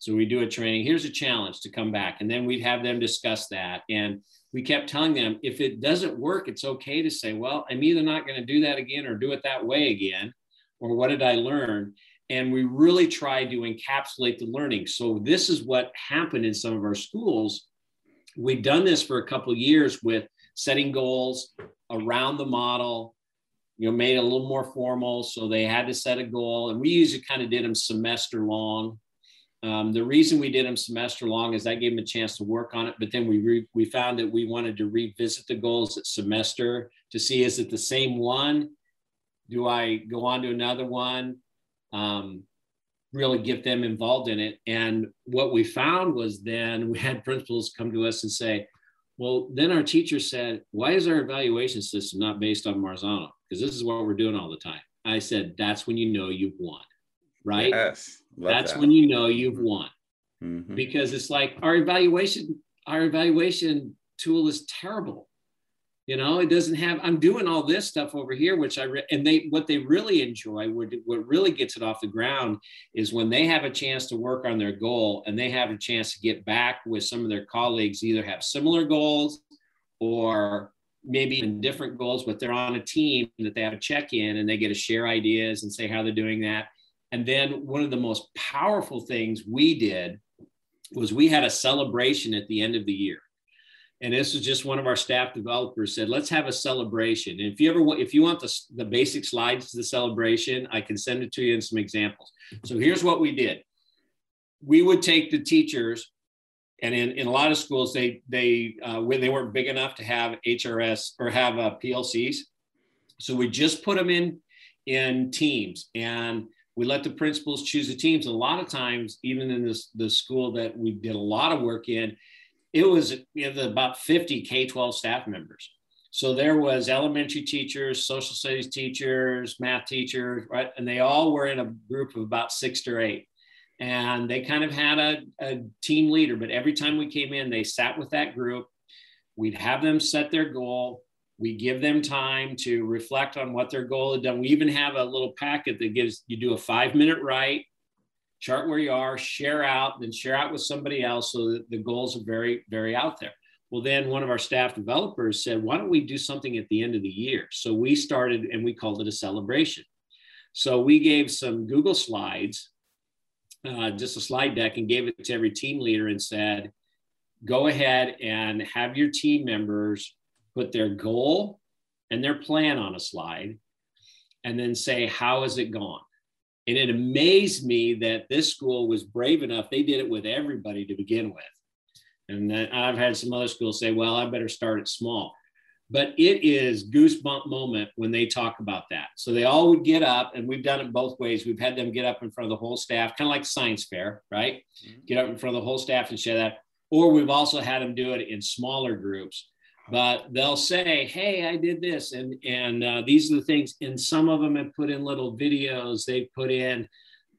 So we do a training, here's a challenge to come back. And then we'd have them discuss that. And we kept telling them, if it doesn't work, it's okay to say, well, I'm either not going to do that again or do it that way again. Or what did I learn? And we really tried to encapsulate the learning. So this is what happened in some of our schools we've done this for a couple years with setting goals around the model you know made it a little more formal so they had to set a goal and we usually kind of did them semester long um, the reason we did them semester long is that gave them a chance to work on it but then we re- we found that we wanted to revisit the goals at semester to see is it the same one do i go on to another one um, really get them involved in it. And what we found was then we had principals come to us and say, well, then our teacher said, why is our evaluation system not based on Marzano? Because this is what we're doing all the time. I said, that's when you know you've won, right? Yes. That's that. when you know you've won. Mm-hmm. Because it's like our evaluation, our evaluation tool is terrible you know it doesn't have i'm doing all this stuff over here which i re- and they what they really enjoy what, what really gets it off the ground is when they have a chance to work on their goal and they have a chance to get back with some of their colleagues either have similar goals or maybe even different goals but they're on a team that they have a check in and they get to share ideas and say how they're doing that. And then one of the most powerful things we did was we had a celebration at the end of the year and this is just one of our staff developers said let's have a celebration. And if you ever if you want the, the basic slides to the celebration i can send it to you in some examples. So here's what we did. We would take the teachers and in, in a lot of schools they they uh, when they weren't big enough to have hrs or have uh, plcs so we just put them in in teams and we let the principals choose the teams. A lot of times even in this the school that we did a lot of work in it was you know, about 50 K-12 staff members. So there was elementary teachers, social studies teachers, math teachers, right? And they all were in a group of about six to eight. And they kind of had a, a team leader, but every time we came in, they sat with that group. We'd have them set their goal. We give them time to reflect on what their goal had done. We even have a little packet that gives you do a five minute write, chart where you are, share out, then share out with somebody else so that the goals are very, very out there. Well, then one of our staff developers said, why don't we do something at the end of the year? So we started and we called it a celebration. So we gave some Google slides, uh, just a slide deck, and gave it to every team leader and said, go ahead and have your team members put their goal and their plan on a slide and then say, how has it gone? And it amazed me that this school was brave enough. They did it with everybody to begin with. And then I've had some other schools say, well, I better start it small. But it is goosebump moment when they talk about that. So they all would get up, and we've done it both ways. We've had them get up in front of the whole staff, kind of like science fair, right? Mm-hmm. Get up in front of the whole staff and share that. Or we've also had them do it in smaller groups but they'll say, "Hey, I did this," and and uh, these are the things. And some of them have put in little videos. They've put in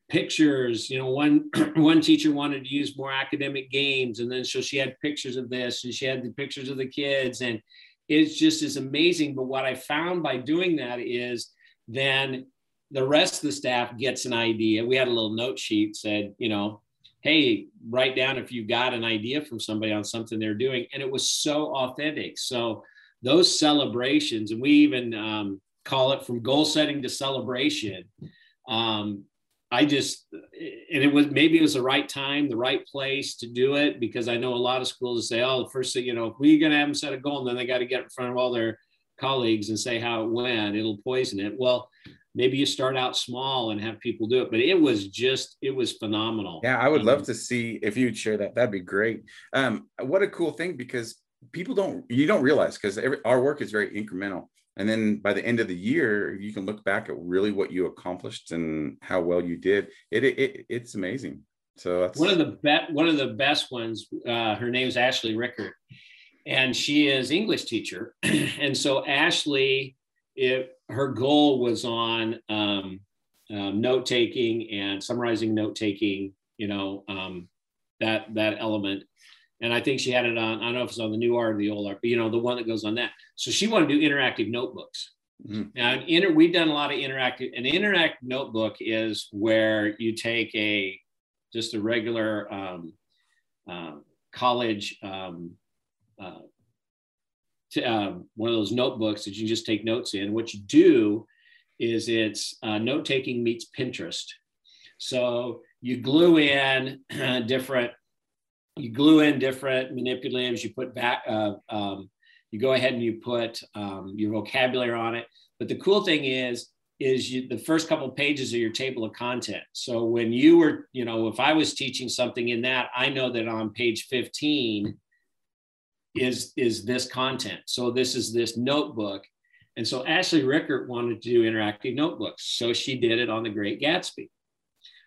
pictures. You know, one one teacher wanted to use more academic games, and then so she had pictures of this, and she had the pictures of the kids, and it's just is amazing. But what I found by doing that is then the rest of the staff gets an idea. We had a little note sheet said, you know, hey, write down if you got an idea from somebody on something they're doing. And it was so authentic. So those celebrations, and we even um, call it from goal setting to celebration. Um, I just, and it was maybe it was the right time, the right place to do it because I know a lot of schools say, oh, the first thing, you know, if we're going to have them set a goal and then they got to get in front of all their colleagues and say how it went, it'll poison it. Well, maybe you start out small and have people do it but it was just it was phenomenal. Yeah i would um, love to see if you'd share that that'd be great. Um what a cool thing because people don't you don't realize because our work is very incremental and then by the end of the year you can look back at really what you accomplished and how well you did. It, it, it it's amazing. So that's one of the best one of the best ones uh, her name is ashley rickert and she is english teacher. And so ashley it, her goal was on um, um, note taking and summarizing note taking you know um, that that element and I think she had it on. I don't know if it's on the new art or the old art, but you know the one that goes on that. So she wanted to do interactive notebooks. Mm-hmm. Now, inter, we've done a lot of interactive. An interactive notebook is where you take a just a regular um, uh, college um, uh, um, one of those notebooks that you just take notes in. What you do is it's uh, note taking meets Pinterest. So you glue in different you glue in different manipulatives. You put back, uh, um, you go ahead and you put um, your vocabulary on it. But the cool thing is, is you, the first couple of pages of your table of content. So when you were, you know, if I was teaching something in that, I know that on page 15 is is this content. So this is this notebook. And so Ashley Rickert wanted to do interactive notebooks. So she did it on the Great Gatsby.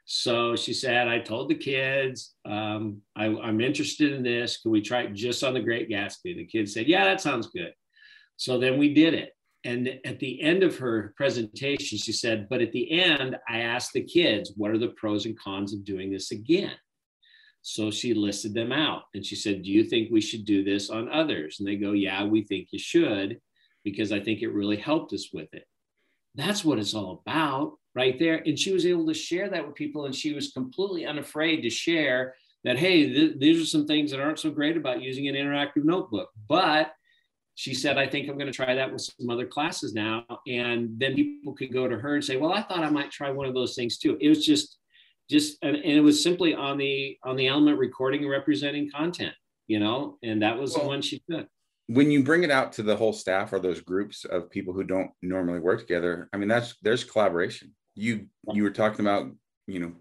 So she said, I told the kids, um, I, am interested in this. Can we try it just on the Great Gatsby? The kids said, Yeah, that sounds good. So then we did it. And at the end of her presentation, she said, But at the end, I asked the kids, What are the pros and cons of doing this again? So she listed them out and she said, Do you think we should do this on others? And they go, Yeah, we think you should, because I think it really helped us with it. That's what it's all about right there. And she was able to share that with people, and she was completely unafraid to share that, hey, th- these are some things that aren't so great about using an interactive notebook. But she said, I think I'm going to try that with some other classes now. And then people could go to her and say, well, I thought I might try one of those things too. It was just, just, and, and it was simply on the, on the element recording and representing content, you know, and that was well, the one she took. when you bring it out to the whole staff or those groups of people who don't normally work together i mean that's there's collaboration. You you were talking about you know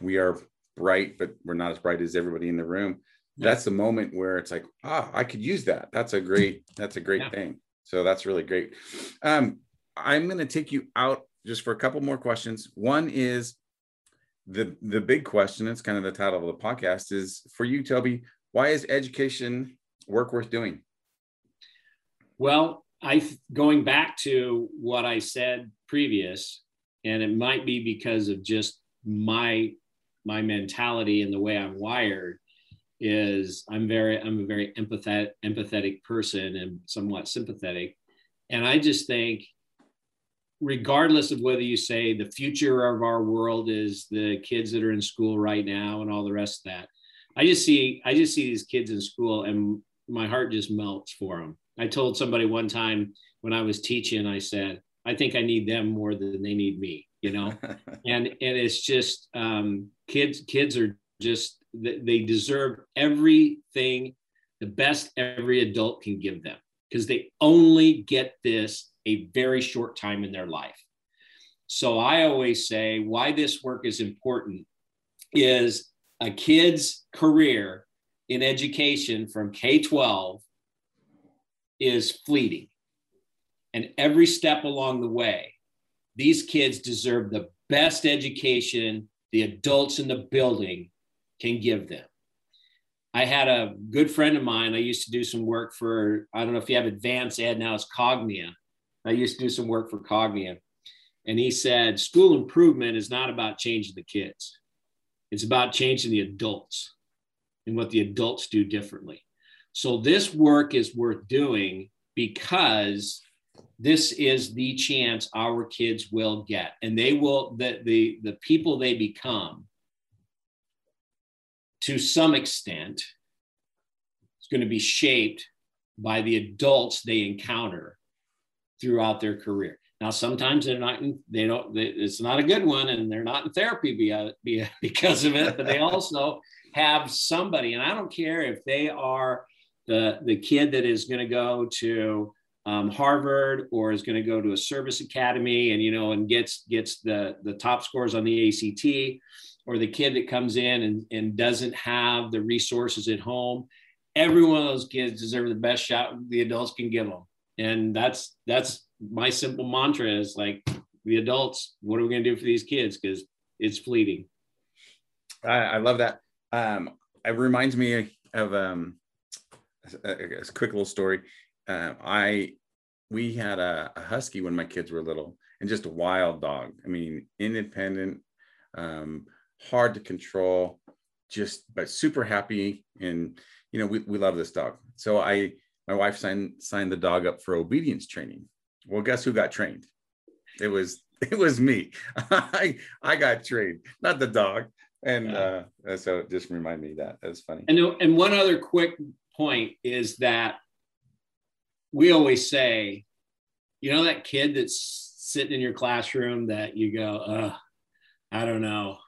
we are bright but we're not as bright as everybody in the room. Yeah. that's the moment where it's like ah i could use that. That's a great that's a great yeah. thing. So that's really great. Um i'm going to take you out just for a couple more questions. One is the the big question it's kind of the title of the podcast is for you toby why is education work worth doing? Well i going back to what i said previous and it might be because of just my my mentality and the way I'm wired is I'm very I'm a very empathetic empathetic person and somewhat sympathetic. And I just think regardless of whether you say the future of our world is the kids that are in school right now and all the rest of that I just see I just see these kids in school and my heart just melts for them. I told somebody one time when I was teaching I said I think I need them more than they need me, you know? and and it's just um, kids, kids are just they deserve everything the best every adult can give them because they only get this a very short time in their life. So I always say why this work is important is a kid's career in education from K 12 is fleeting. And every step along the way, these kids deserve the best education the adults in the building can give them. I had a good friend of mine. I used to do some work for, I don't know if you have advanced ed now, it's Cognia. I used to do some work for Cognia. And he said, school improvement is not about changing the kids, it's about changing the adults and what the adults do differently. So this work is worth doing because this is the chance our kids will get and they will the the, the people they become to some extent is going to be shaped by the adults they encounter throughout their career. Now sometimes they're not in, they don't they, it's not a good one and they're not in therapy because of it but they also have somebody and i don't care if they are the the kid that is going to go to um, Harvard or is going to go to a service academy and you know and gets gets the the top scores on the ACT or the kid that comes in and, and doesn't have the resources at home every one of those kids deserve the best shot the adults can give them and that's that's my simple mantra is like the adults, what are we going to do for these kids? Because it's fleeting. I, I love that. Um, it reminds me of um, a, a, quick little story. Uh, I we had a, a, husky when my kids were little, and just a wild dog. I mean, independent, um, hard to control, just but super happy. And you know, we we love this dog. So I my wife signed signed the dog up for obedience training. Well, guess who got trained? It was it was me. I I got trained, not the dog. And yeah. uh, so just remind me that that's funny. And and one other quick point is that we always say, you know, that kid that's sitting in your classroom that you go, uh, I don't know.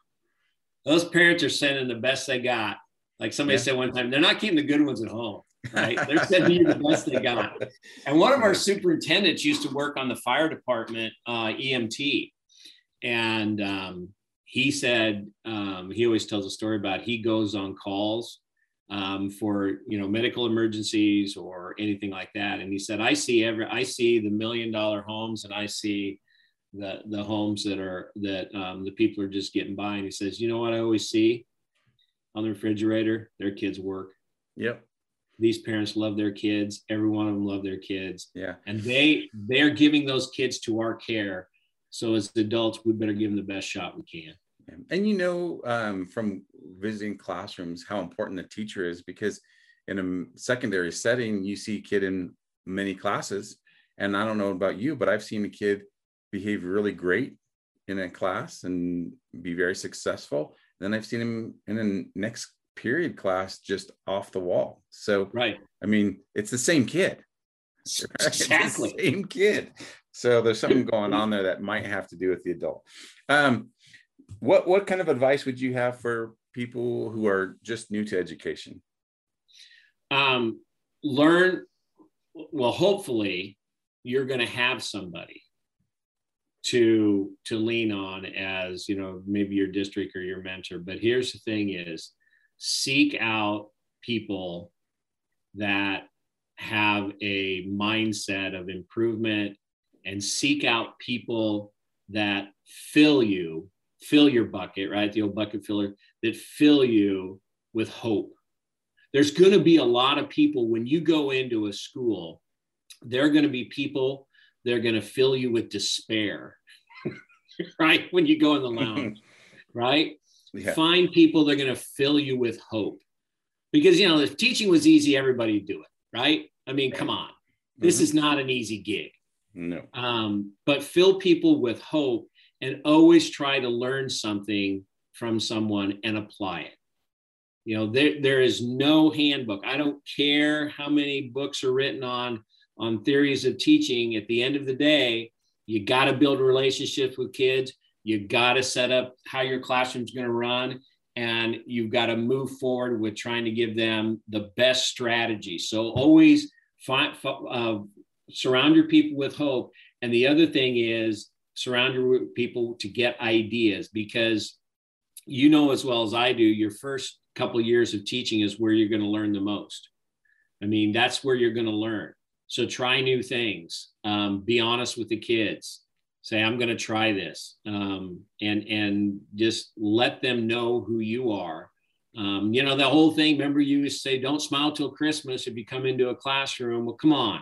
Those parents are sending the best they got. Like somebody yeah. said one time, they're not keeping the good ones at home right? They're sending you the best they got. And one of our superintendents used to work on the fire department, uh, EMT. And um, he said, um, he always tells a story about he goes on calls um, for, you know, medical emergencies or anything like that. And he said, I see every, I see the million dollar homes and I see the, the homes that are, that um, the people are just getting by. And he says, you know what I always see on the refrigerator? Their kids work. Yep these parents love their kids. Every one of them love their kids. Yeah. And they they're giving those kids to our care. So as adults we better give them the best shot we can. And you know um, from visiting classrooms how important the teacher is because in a secondary setting you see a kid in many classes. And i don't know about you but i've seen a kid behave really great in a class and be very successful. Then i've seen him in the next period class just off the wall. So, right. I mean, it's the same kid. Right? Exactly. same kid. So there's something going on there that might have to do with the adult. Um, what what kind of advice would you have for people who are just new to education? Um, learn. Well, hopefully, you're going to have somebody to to lean on as you know maybe your district or your mentor. But here's the thing: is seek out people that have a mindset of improvement and seek out people that fill you, fill your bucket, right? The old bucket filler that fill you with hope. There's going to be a lot of people when you go into a school, there are going to be people that are going to fill you with despair, right? When you go in the lounge, right? Yeah. find people that are going to fill you with hope. Because you know if teaching was easy everybody would do it right? I mean come on. This mm-hmm. is not an easy gig. No. Um, but fill people with hope and always try to learn something from someone and apply it. You know there, there is no handbook. I don't care how many books are written on on theories of teaching. At the end of the day you got to build relationships with kids you got to set up how your classroom's going to run and you've got to move forward with trying to give them the best strategy. So always find uh, surround your people with hope. And the other thing is surround your people to get ideas because you know as well as i do your first couple of years of teaching is where you're going to learn the most. I mean that's where you're going to learn. So try new things um, be honest with the kids say i'm going to try this um, and and just let them know who you are. Um, you know the whole thing remember you say don't smile till christmas if you come into a classroom. Well come on.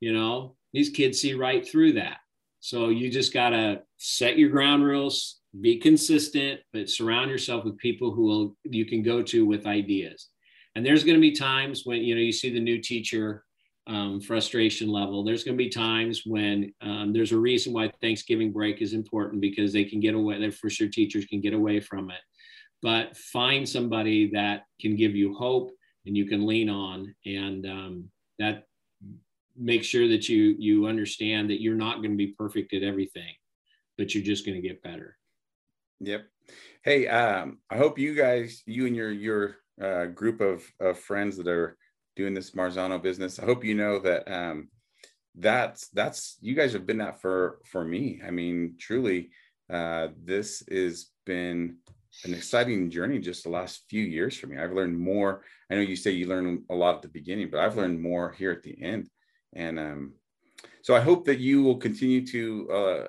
You know these kids see right through that. So you just got to set your ground rules be consistent but surround yourself with people who will you can go to with ideas. And there's going to be times when you know you see the new teacher um, frustration level. There's going to be times when um, there's a reason why Thanksgiving break is important because they can get away, for sure teachers can get away from it. But find somebody that can give you hope and you can lean on, and um, that make sure that you you understand that you're not going to be perfect at everything, but you're just going to get better. Yep. Hey, um, I hope you guys, you and your your uh, group of, of friends that are doing this Marzano business. I hope you know that um, that's that's you guys have been that for for me. I mean, truly, uh, this has been an exciting journey just the last few years for me. I've learned more. I know you say you learn a lot at the beginning, but I've learned more here at the end. And um, so I hope that you will continue to uh,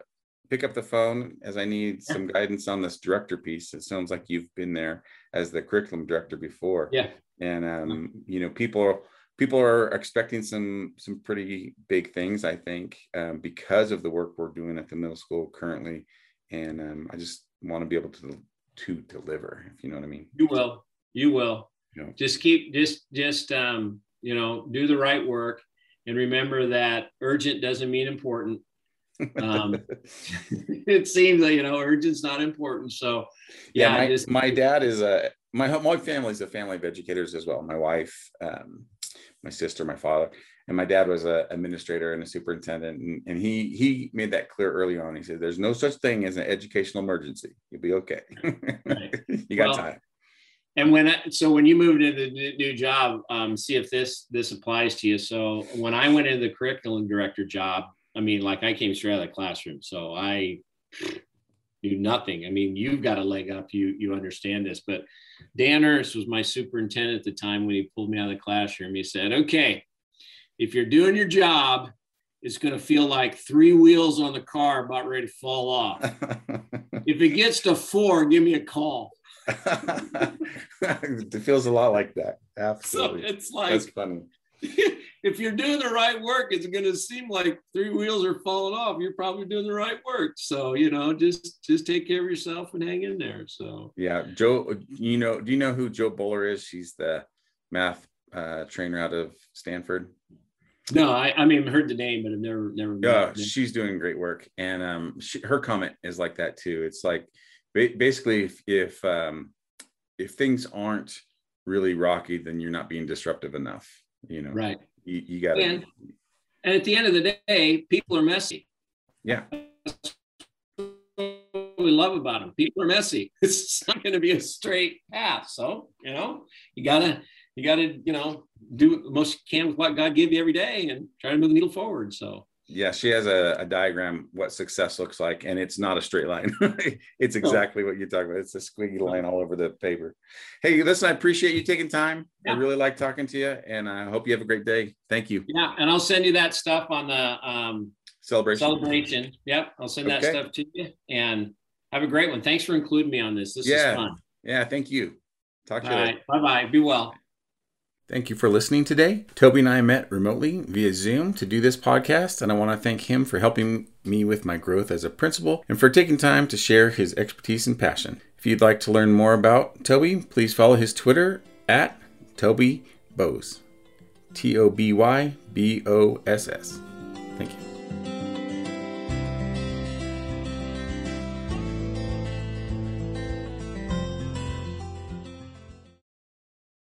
pick up the phone as I need some guidance on this director piece. It sounds like you've been there as the curriculum director before. Yeah. And um, you know, people people are expecting some some pretty big things. I think um, because of the work we're doing at the middle school currently, and um, I just want to be able to to deliver. If you know what I mean. You will. You will. You know. Just keep just just um, you know do the right work and remember that urgent doesn't mean important um, it seems that you know urgent's not important so yeah, yeah my, just, my dad is a my my family is a family of educators as well. My wife um, my sister my father and my dad was an administrator and a superintendent and, and he he made that clear early on. He said there's no such thing as an educational emergency. You'll be okay. Right. you got well, time. and when I, so when you moved into the new job um, see if this this applies to you. So when i went into the curriculum director job I mean, like I came straight out of the classroom, so I knew nothing. I mean, you've got a leg up. You you understand this, but Dan Ernst was my superintendent at the time when he pulled me out of the classroom. He said, "Okay, if you're doing your job, it's going to feel like three wheels on the car about ready to fall off. if it gets to four, give me a call." it feels a lot like that. Absolutely. So it's like that's funny. if you're doing the right work, it's going to seem like three wheels are falling off. You're probably doing the right work. So, you know, just just take care of yourself and hang in there. So, yeah, Jo, you know, do you know who Jo Boaler is? She's the math uh, trainer out of Stanford. No, I, I mean, I've heard the name, but I've never, never. Yeah, she's doing great work, and um, she, her comment is like that too. It's like basically if if um, if things aren't really rocky, then you're not being disruptive enough. You know, right? You, you got to. And, and at the end of the day, people are messy. Yeah. That's we love about them. People are messy. It's not going to be a straight path. So, you know, you gotta, you gotta, you know, do the most you can with what God gave you every day and try to move the needle forward. So yeah, she has a, a, diagram what success looks like, and it's not a straight line. it's exactly what you're talking about. It's a squiggy line all over the paper. Hey, listen, I appreciate you taking time. Yeah. I really like talking to you, and I hope you have a great day. Thank you. Yeah, and I'll send you that stuff on the um, celebration. Celebration. Yep, I'll send that stuff to you, and have a great one. Thanks for including me on this. This yeah. is fun. Yeah, thank you. Talk to all you later. Bye bye. Be well. Thank you for listening today. Toby and I met remotely via Zoom to do this podcast, and I want to thank him for helping me with my growth as a principal and for taking time to share his expertise and passion. If you'd like to learn more about Toby, please follow his Twitter at Toby Boss. T O B Y B O S S.